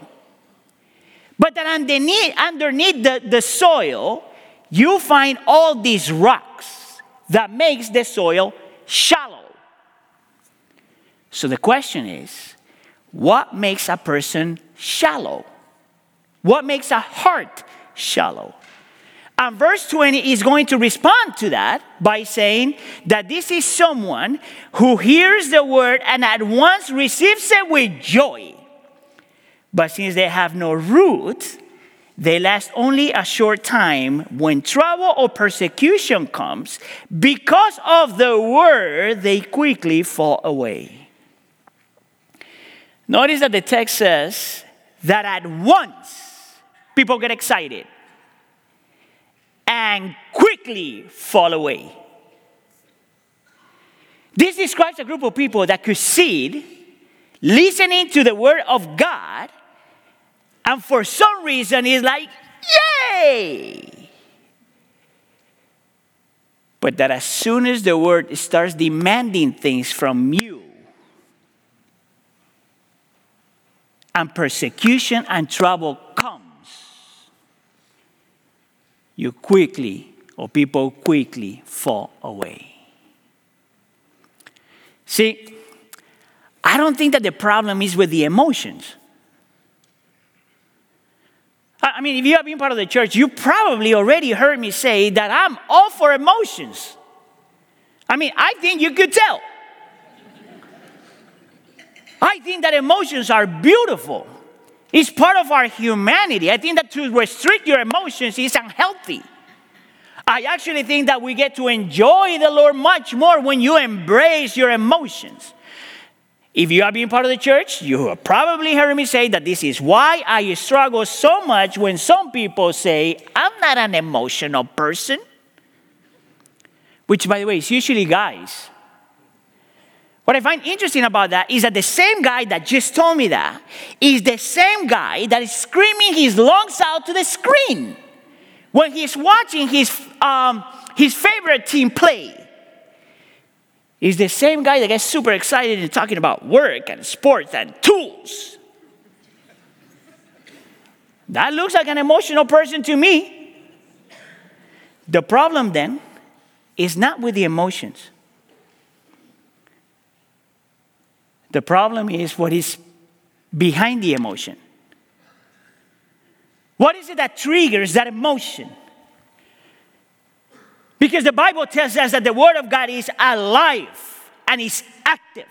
But that underneath, underneath the, the soil, you find all these rocks that makes the soil shallow. So the question is, what makes a person shallow? What makes a heart shallow? And verse 20 is going to respond to that by saying that this is someone who hears the word and at once receives it with joy. But since they have no root, they last only a short time when trouble or persecution comes. Because of the word, they quickly fall away. Notice that the text says that at once people get excited and quickly fall away. This describes a group of people that could see, listening to the word of God, and for some reason is like, yay! But that as soon as the word starts demanding things from you, and persecution and trouble comes, you quickly, or people quickly, fall away. See, I don't think that the problem is with the emotions. I mean, if you have been part of the church, you probably already heard me say that I'm all for emotions. I mean, I think you could tell. I think that emotions are beautiful. It's part of our humanity. I think that to restrict your emotions is unhealthy. I actually think that we get to enjoy the Lord much more when you embrace your emotions. If you are being part of the church, you have probably heard me say that this is why I struggle so much when some people say, I'm not an emotional person. Which, by the way, is usually guys. What I find interesting about that is that the same guy that just told me that is the same guy that is screaming his lungs out to the screen when he's watching his, um, his favorite team play is the same guy that gets super excited and talking about work and sports and tools. That looks like an emotional person to me. The problem then is not with the emotions. The problem is what is behind the emotion. What is it that triggers that emotion? Because the Bible tells us that the Word of God is alive and is active.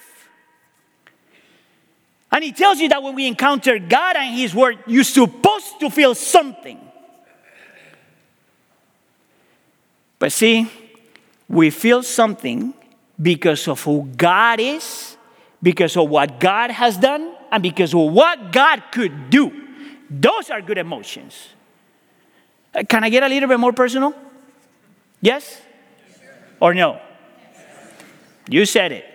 And He tells you that when we encounter God and His Word, you're supposed to feel something. But see, we feel something because of who God is, because of what God has done, and because of what God could do. Those are good emotions. Can I get a little bit more personal? Yes? Or no? You said it.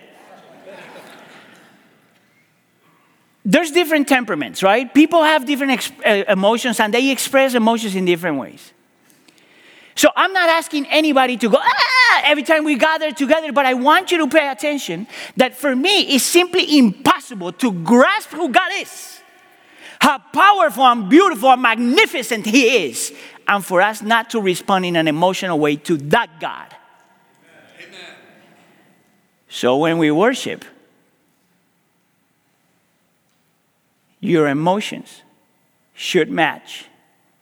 There's different temperaments, right? People have different uh, emotions and they express emotions in different ways. So I'm not asking anybody to go, ah, every time we gather together, but I want you to pay attention that for me, it's simply impossible to grasp who God is, how powerful and beautiful and magnificent He is, and for us not to respond in an emotional way to that God. Amen. So when we worship, your emotions should match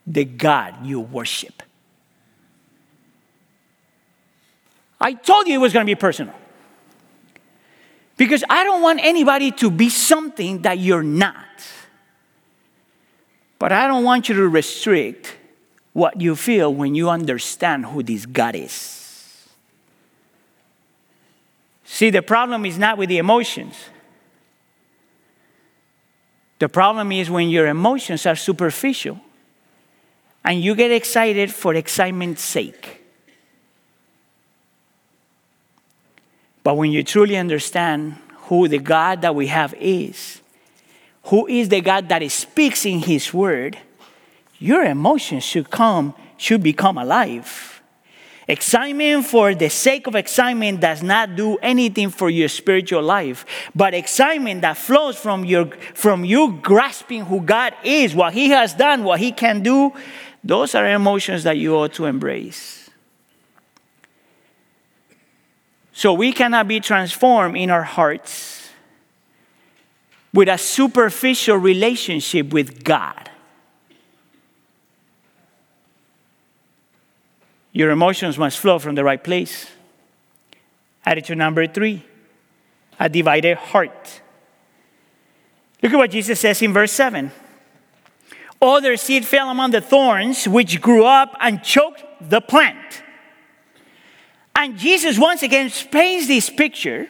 the God you worship. I told you it was going to be personal. Because I don't want anybody to be something that you're not. But I don't want you to restrict what you feel when you understand who this God is. See, the problem is not with the emotions. The problem is when your emotions are superficial and you get excited for excitement's sake. But when you truly understand who the God that we have is, who is the God that speaks in His Word, your emotions should come, should become alive. Excitement for the sake of excitement does not do anything for your spiritual life. But excitement that flows from, your, from you grasping who God is, what He has done, what He can do, those are emotions that you ought to embrace. So we cannot be transformed in our hearts with a superficial relationship with God. Your emotions must flow from the right place. Attitude number three a divided heart. Look at what Jesus says in verse 7. Other seed fell among the thorns, which grew up and choked the plant. And Jesus once again paints this picture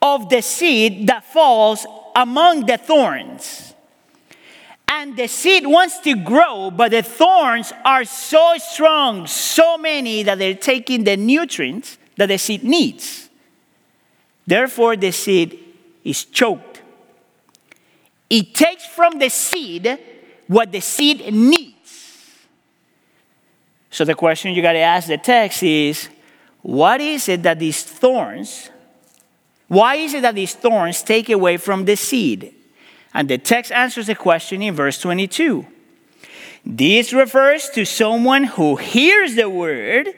of the seed that falls among the thorns. And the seed wants to grow, but the thorns are so strong, so many, that they're taking the nutrients that the seed needs. Therefore, the seed is choked. It takes from the seed what the seed needs. So, the question you got to ask the text is what is it that these thorns, why is it that these thorns take away from the seed? And the text answers the question in verse 22. This refers to someone who hears the word,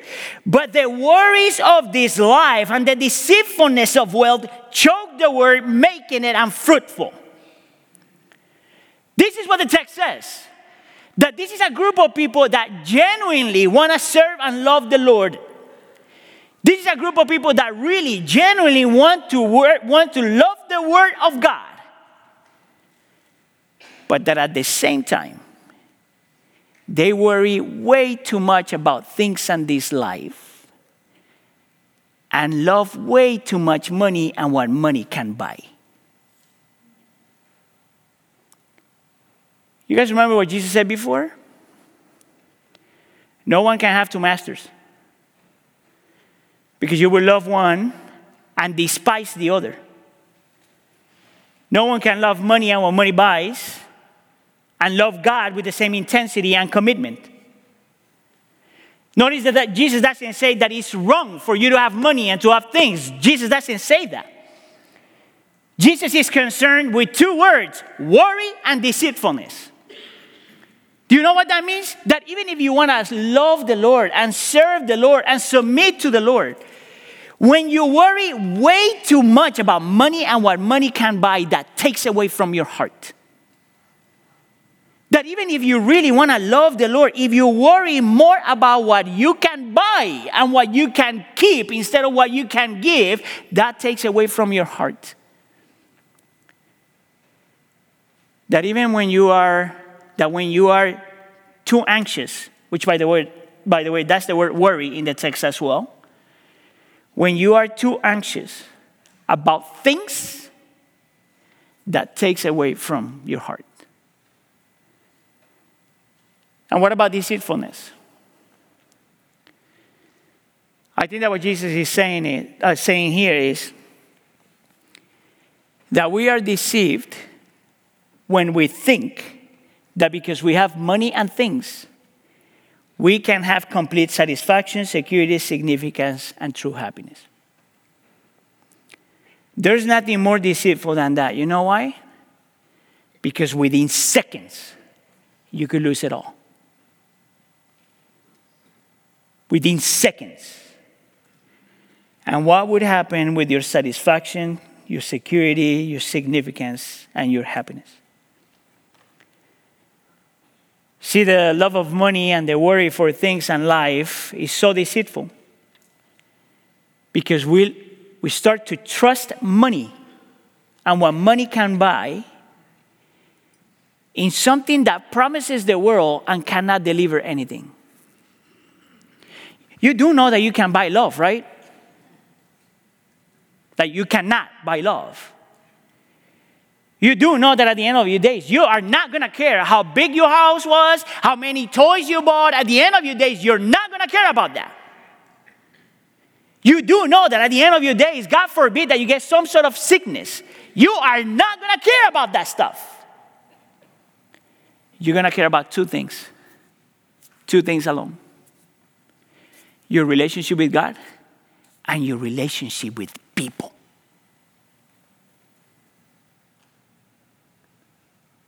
but the worries of this life and the deceitfulness of wealth choke the word, making it unfruitful. This is what the text says that this is a group of people that genuinely want to serve and love the Lord. This is a group of people that really genuinely want to work, want to love the word of God but that at the same time, they worry way too much about things in this life and love way too much money and what money can buy. You guys remember what Jesus said before? No one can have two masters. Because you will love one and despise the other. No one can love money and what money buys and love God with the same intensity and commitment. Notice that, that Jesus doesn't say that it's wrong for you to have money and to have things. Jesus doesn't say that. Jesus is concerned with two words worry and deceitfulness. Do you know what that means? That even if you want to love the Lord and serve the Lord and submit to the Lord, when you worry way too much about money and what money can buy, that takes away from your heart. That even if you really want to love the Lord, if you worry more about what you can buy and what you can keep instead of what you can give, that takes away from your heart. That even when you are that when you are too anxious, which by the way, by the way, that's the word worry in the text as well. When you are too anxious about things, that takes away from your heart. And what about deceitfulness? I think that what Jesus is saying, is, uh, saying here is that we are deceived when we think that because we have money and things, we can have complete satisfaction, security, significance, and true happiness. There's nothing more deceitful than that. You know why? Because within seconds, you could lose it all. within seconds. And what would happen with your satisfaction, your security, your significance, and your happiness? See, the love of money and the worry for things and life is so deceitful because we, we start to trust money and what money can buy in something that promises the world and cannot deliver anything. You do know that you can buy love, right? That you cannot buy love. You do know that at the end of your days, you are not gonna care how big your house was, how many toys you bought. At the end of your days, you're not gonna care about that. You do know that at the end of your days, God forbid that you get some sort of sickness, you are not gonna care about that stuff. You're gonna care about two things, two things alone your relationship with God and your relationship with people.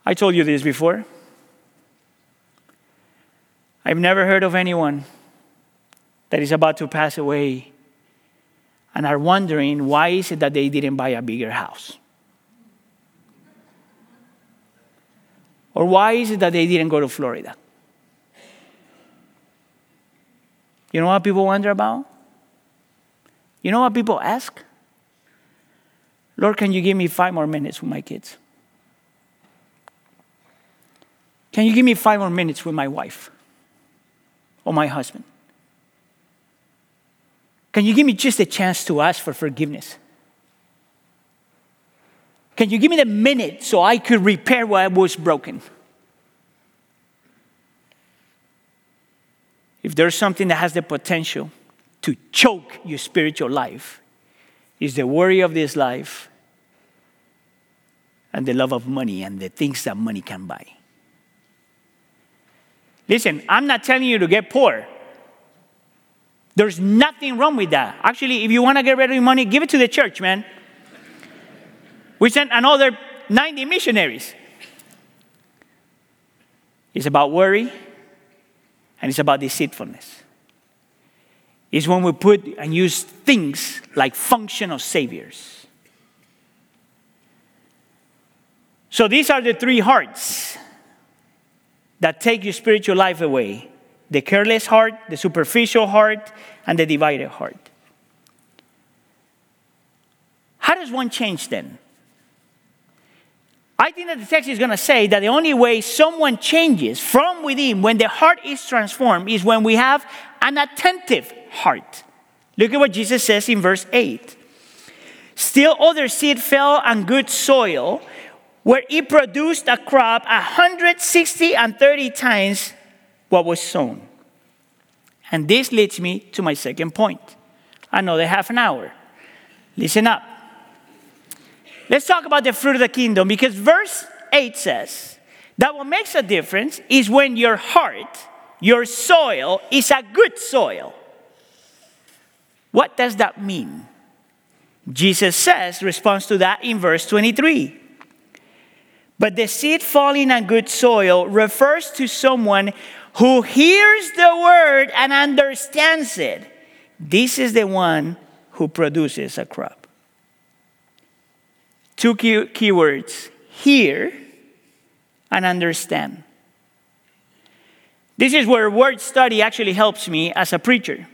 I told you this before. I've never heard of anyone that is about to pass away and are wondering why is it that they didn't buy a bigger house? Or why is it that they didn't go to Florida? You know what people wonder about? You know what people ask? Lord, can you give me five more minutes with my kids? Can you give me five more minutes with my wife or my husband? Can you give me just a chance to ask for forgiveness? Can you give me the minute so I could repair what was broken? If there's something that has the potential to choke your spiritual life, is the worry of this life and the love of money and the things that money can buy. Listen, I'm not telling you to get poor. There's nothing wrong with that. Actually, if you want to get rid of your money, give it to the church, man. We sent another 90 missionaries. It's about worry and it's about deceitfulness. It's when we put and use things like functional saviors. So these are the three hearts that take your spiritual life away the careless heart, the superficial heart, and the divided heart. How does one change then? I think that the text is going to say that the only way someone changes from within when the heart is transformed is when we have an attentive heart. Look at what Jesus says in verse 8. Still, other seed fell on good soil where it produced a crop 160 and 30 times what was sown. And this leads me to my second point. Another half an hour. Listen up. Let's talk about the fruit of the kingdom because verse 8 says that what makes a difference is when your heart, your soil, is a good soil. What does that mean? Jesus says, responds to that in verse 23. But the seed falling on good soil refers to someone who hears the word and understands it. This is the one who produces a crop. Two key, keywords hear and understand. This is where word study actually helps me as a preacher.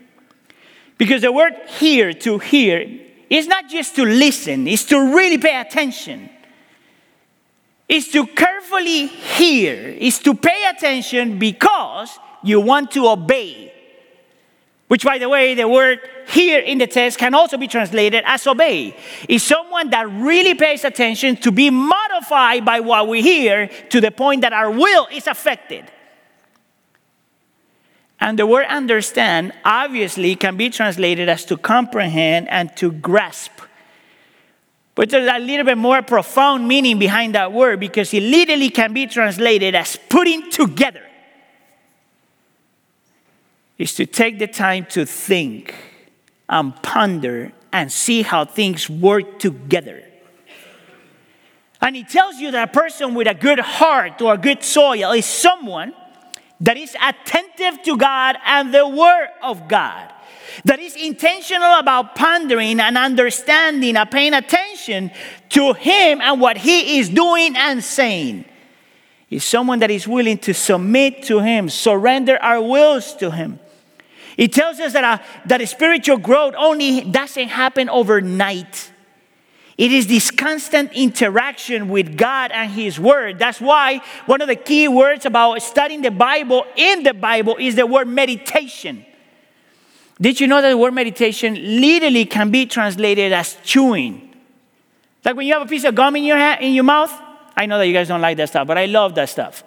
Because the word hear, to hear, is not just to listen, it's to really pay attention is to carefully hear, is to pay attention because you want to obey. Which, by the way, the word here in the text can also be translated as obey. Is someone that really pays attention to be modified by what we hear to the point that our will is affected. And the word understand obviously can be translated as to comprehend and to grasp. But there's a little bit more profound meaning behind that word because it literally can be translated as putting together. Is to take the time to think and ponder and see how things work together. And it tells you that a person with a good heart or a good soil is someone that is attentive to God and the Word of God that is intentional about pondering and understanding and paying attention to Him and what He is doing and saying. Is someone that is willing to submit to Him, surrender our wills to Him. It tells us that, a, that a spiritual growth only doesn't happen overnight. It is this constant interaction with God and His Word. That's why one of the key words about studying the Bible in the Bible is the word meditation. Did you know that the word meditation literally can be translated as chewing? Like when you have a piece of gum in your, hand, in your mouth. I know that you guys don't like that stuff, but I love that stuff.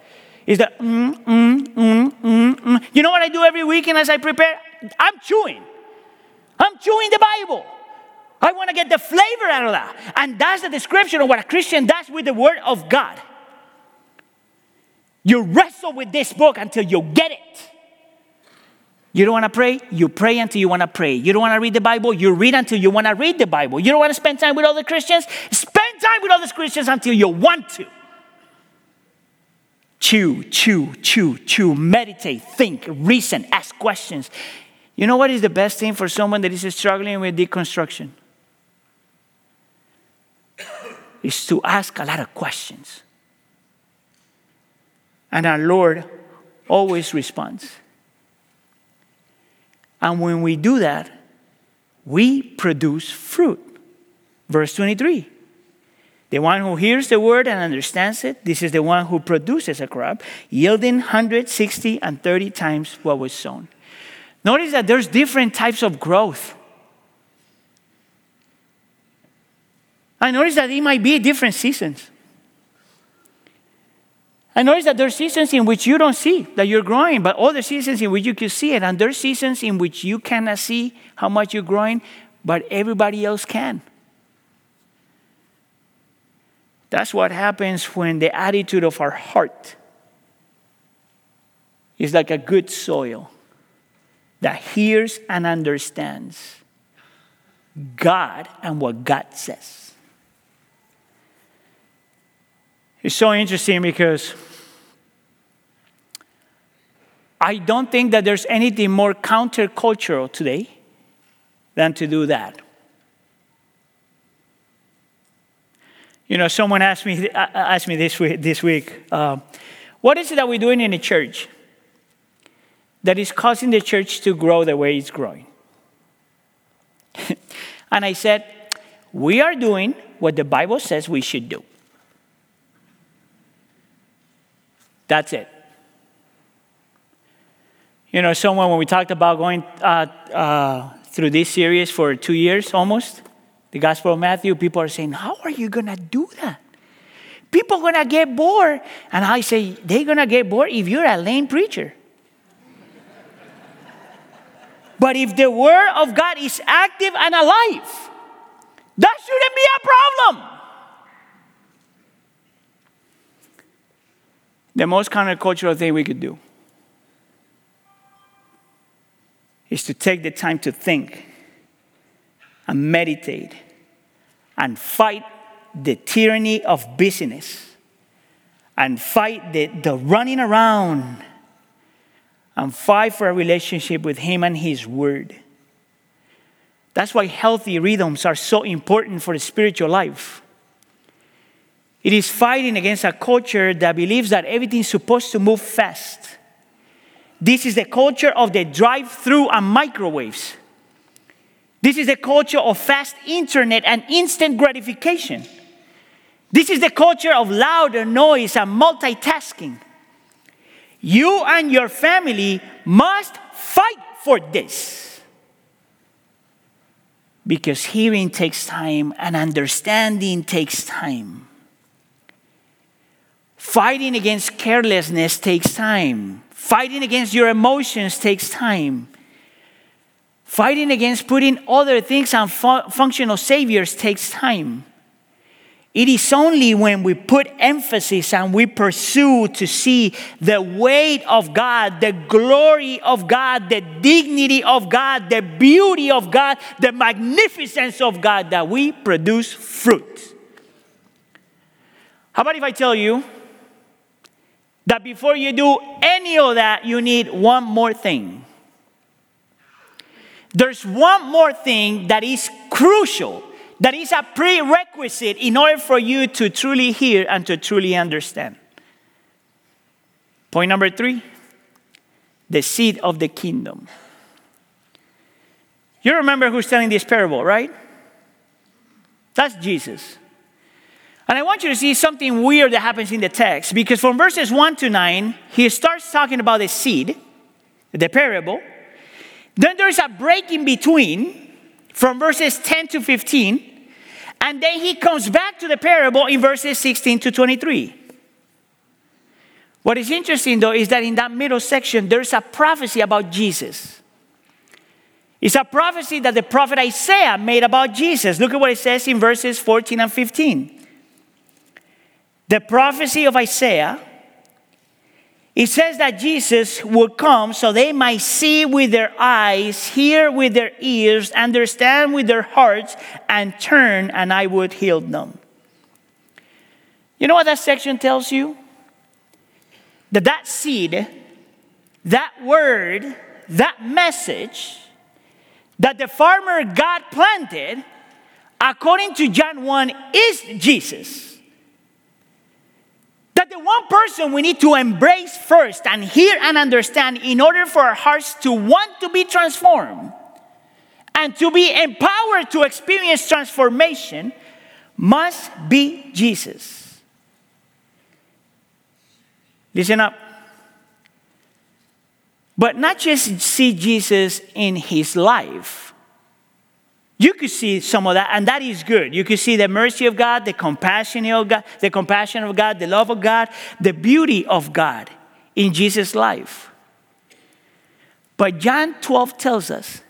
Is that mm, mm, mm, mm, mm. You know what I do every weekend as I prepare? I'm chewing. I'm chewing the Bible. I want to get the flavor out of that. And that's the description of what a Christian does with the Word of God. You wrestle with this book until you get it. You don't want to pray? You pray until you want to pray. You don't want to read the Bible? You read until you want to read the Bible. You don't want to spend time with other Christians? Spend time with other Christians until you want to. Chew, chew, chew, chew, meditate, think, reason, ask questions. You know what is the best thing for someone that is struggling with deconstruction? is to ask a lot of questions. And our Lord always responds. And when we do that, we produce fruit. Verse 23 The one who hears the word and understands it, this is the one who produces a crop, yielding 160 and 30 times what was sown. Notice that there's different types of growth. I notice that it might be different seasons. I notice that there's seasons in which you don't see that you're growing, but other seasons in which you can see it. And there's seasons in which you cannot see how much you're growing, but everybody else can. That's what happens when the attitude of our heart is like a good soil that hears and understands God and what God says. It's so interesting because I don't think that there's anything more countercultural today than to do that. You know, someone asked me, asked me this week, this week uh, what is it that we're doing in the church that is causing the church to grow the way it's growing? and I said, we are doing what the Bible says we should do. That's it. You know, someone, when we talked about going uh, uh, through this series for two years almost, the Gospel of Matthew, people are saying, How are you going to do that? People are going to get bored. And I say, They're going to get bored if you're a lame preacher. but if the Word of God is active and alive, that shouldn't be a problem. The most countercultural thing we could do is to take the time to think and meditate and fight the tyranny of busyness and fight the, the running around and fight for a relationship with Him and His Word. That's why healthy rhythms are so important for the spiritual life. It is fighting against a culture that believes that everything's supposed to move fast. This is the culture of the drive through and microwaves. This is the culture of fast internet and instant gratification. This is the culture of louder noise and multitasking. You and your family must fight for this. Because hearing takes time and understanding takes time. Fighting against carelessness takes time. Fighting against your emotions takes time. Fighting against putting other things on fu- functional saviors takes time. It is only when we put emphasis and we pursue to see the weight of God, the glory of God, the dignity of God, the beauty of God, the magnificence of God that we produce fruit. How about if I tell you that before you do any of that, you need one more thing. There's one more thing that is crucial, that is a prerequisite in order for you to truly hear and to truly understand. Point number three the seed of the kingdom. You remember who's telling this parable, right? That's Jesus. And I want you to see something weird that happens in the text because from verses 1 to 9, he starts talking about the seed, the parable. Then there's a break in between from verses 10 to 15. And then he comes back to the parable in verses 16 to 23. What is interesting though is that in that middle section, there's a prophecy about Jesus. It's a prophecy that the prophet Isaiah made about Jesus. Look at what it says in verses 14 and 15 the prophecy of Isaiah, it says that Jesus would come so they might see with their eyes, hear with their ears, understand with their hearts, and turn, and I would heal them. You know what that section tells you? That that seed, that word, that message that the farmer God planted, according to John 1, is Jesus the one person we need to embrace first and hear and understand in order for our hearts to want to be transformed and to be empowered to experience transformation must be Jesus. Listen up. But not just see Jesus in his life. You could see some of that, and that is good. You could see the mercy of God, the compassion of God, the compassion of God, the love of God, the beauty of God in Jesus' life. But John 12 tells us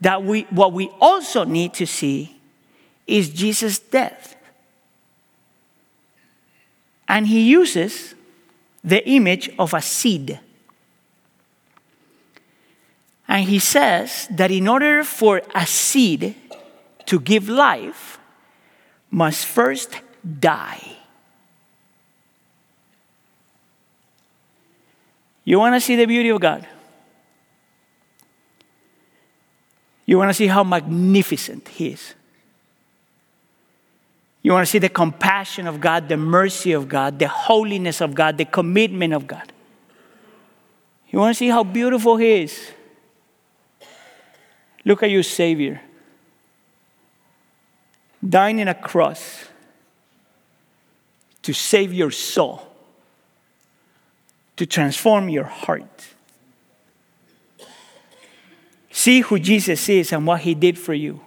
that we, what we also need to see is Jesus' death. And he uses the image of a seed. And he says that in order for a seed to give life, must first die. You want to see the beauty of God? You want to see how magnificent He is. You want to see the compassion of God, the mercy of God, the holiness of God, the commitment of God. You want to see how beautiful He is. Look at your Savior dying in a cross to save your soul, to transform your heart. See who Jesus is and what he did for you.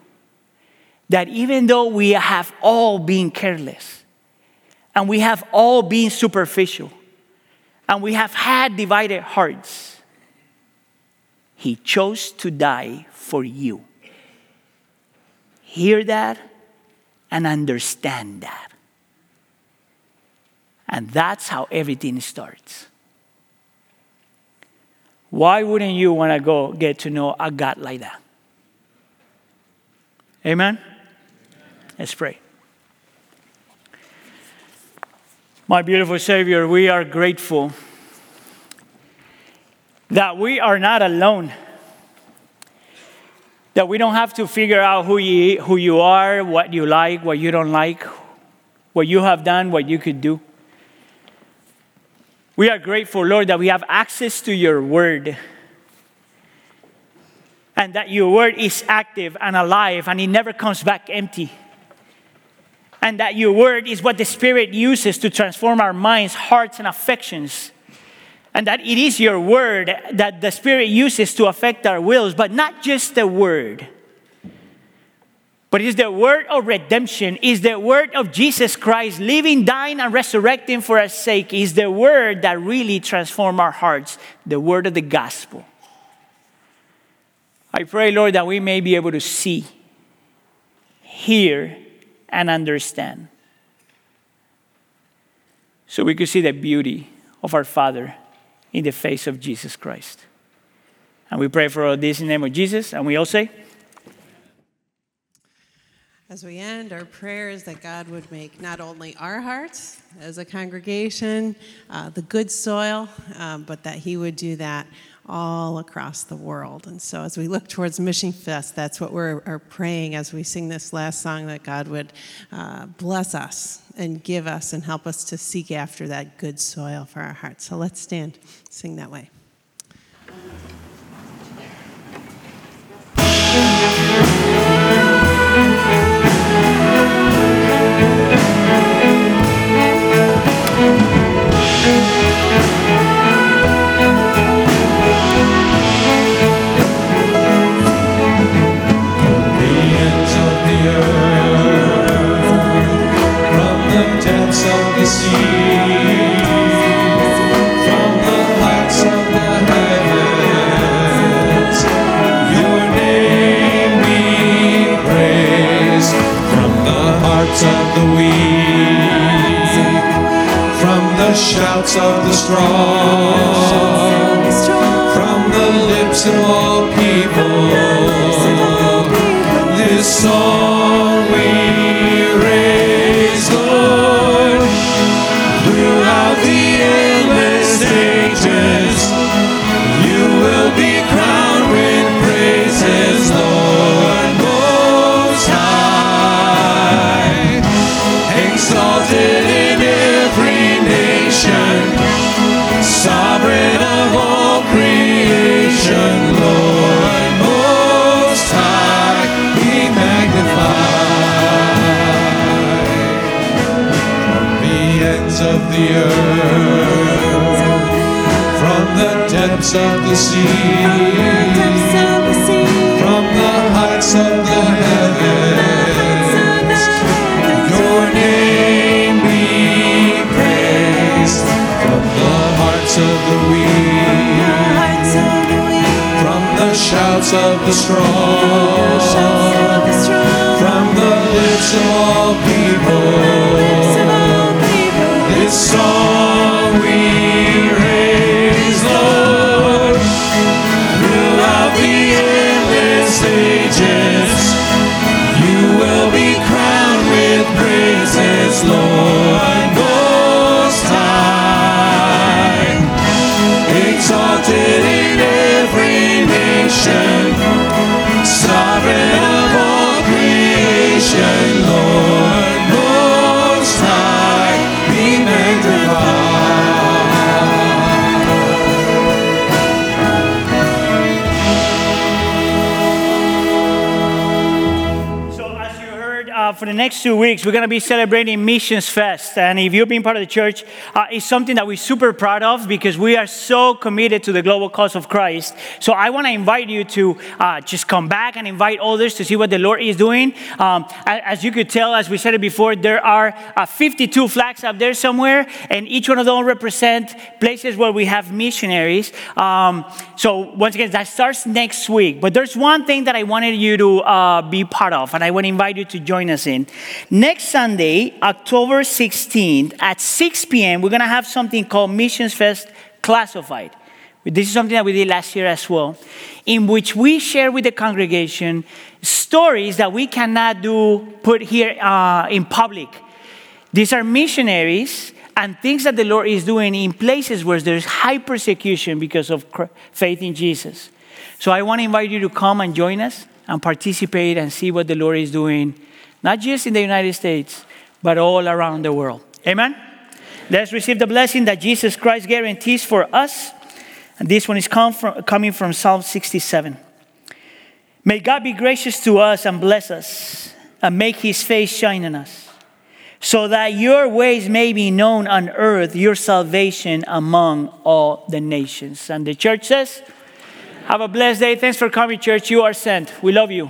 That even though we have all been careless, and we have all been superficial, and we have had divided hearts, he chose to die for you. Hear that and understand that. And that's how everything starts. Why wouldn't you want to go get to know a God like that? Amen? Let's pray. My beautiful Savior, we are grateful that we are not alone. That we don't have to figure out who you, who you are, what you like, what you don't like, what you have done, what you could do. We are grateful, Lord, that we have access to your word. And that your word is active and alive and it never comes back empty. And that your word is what the Spirit uses to transform our minds, hearts, and affections. And that it is your word that the Spirit uses to affect our wills, but not just the word but it's the word of redemption, is the word of Jesus Christ living, dying, and resurrecting for our sake, is the word that really transforms our hearts, the word of the gospel. I pray, Lord, that we may be able to see, hear, and understand. So we could see the beauty of our Father in the face of Jesus Christ. And we pray for all this in the name of Jesus, and we all say, as we end, our prayer is that God would make not only our hearts as a congregation uh, the good soil, um, but that He would do that all across the world. And so, as we look towards Mission Fest, that's what we're are praying as we sing this last song that God would uh, bless us and give us and help us to seek after that good soil for our hearts. So, let's stand, sing that way. Strong, two weeks, we're going to be celebrating Missions Fest. And if you've been part of the church, uh, it's something that we're super proud of because we are so committed to the global cause of Christ. So, I want to invite you to uh, just come back and invite others to see what the Lord is doing. Um, as you could tell, as we said it before, there are uh, 52 flags up there somewhere, and each one of them represent places where we have missionaries. Um, so, once again, that starts next week. But there's one thing that I wanted you to uh, be part of, and I want to invite you to join us in. Next Sunday, October 16th at 6 p.m., we're going to have something called Missions Fest Classified. This is something that we did last year as well, in which we share with the congregation stories that we cannot do put here uh, in public. These are missionaries and things that the Lord is doing in places where there's high persecution because of faith in Jesus. So I want to invite you to come and join us and participate and see what the Lord is doing, not just in the United States, but all around the world. Amen? Let's receive the blessing that Jesus Christ guarantees for us. And this one is from, coming from Psalm 67. May God be gracious to us and bless us and make his face shine on us, so that your ways may be known on earth, your salvation among all the nations. And the church says, Have a blessed day. Thanks for coming, church. You are sent. We love you.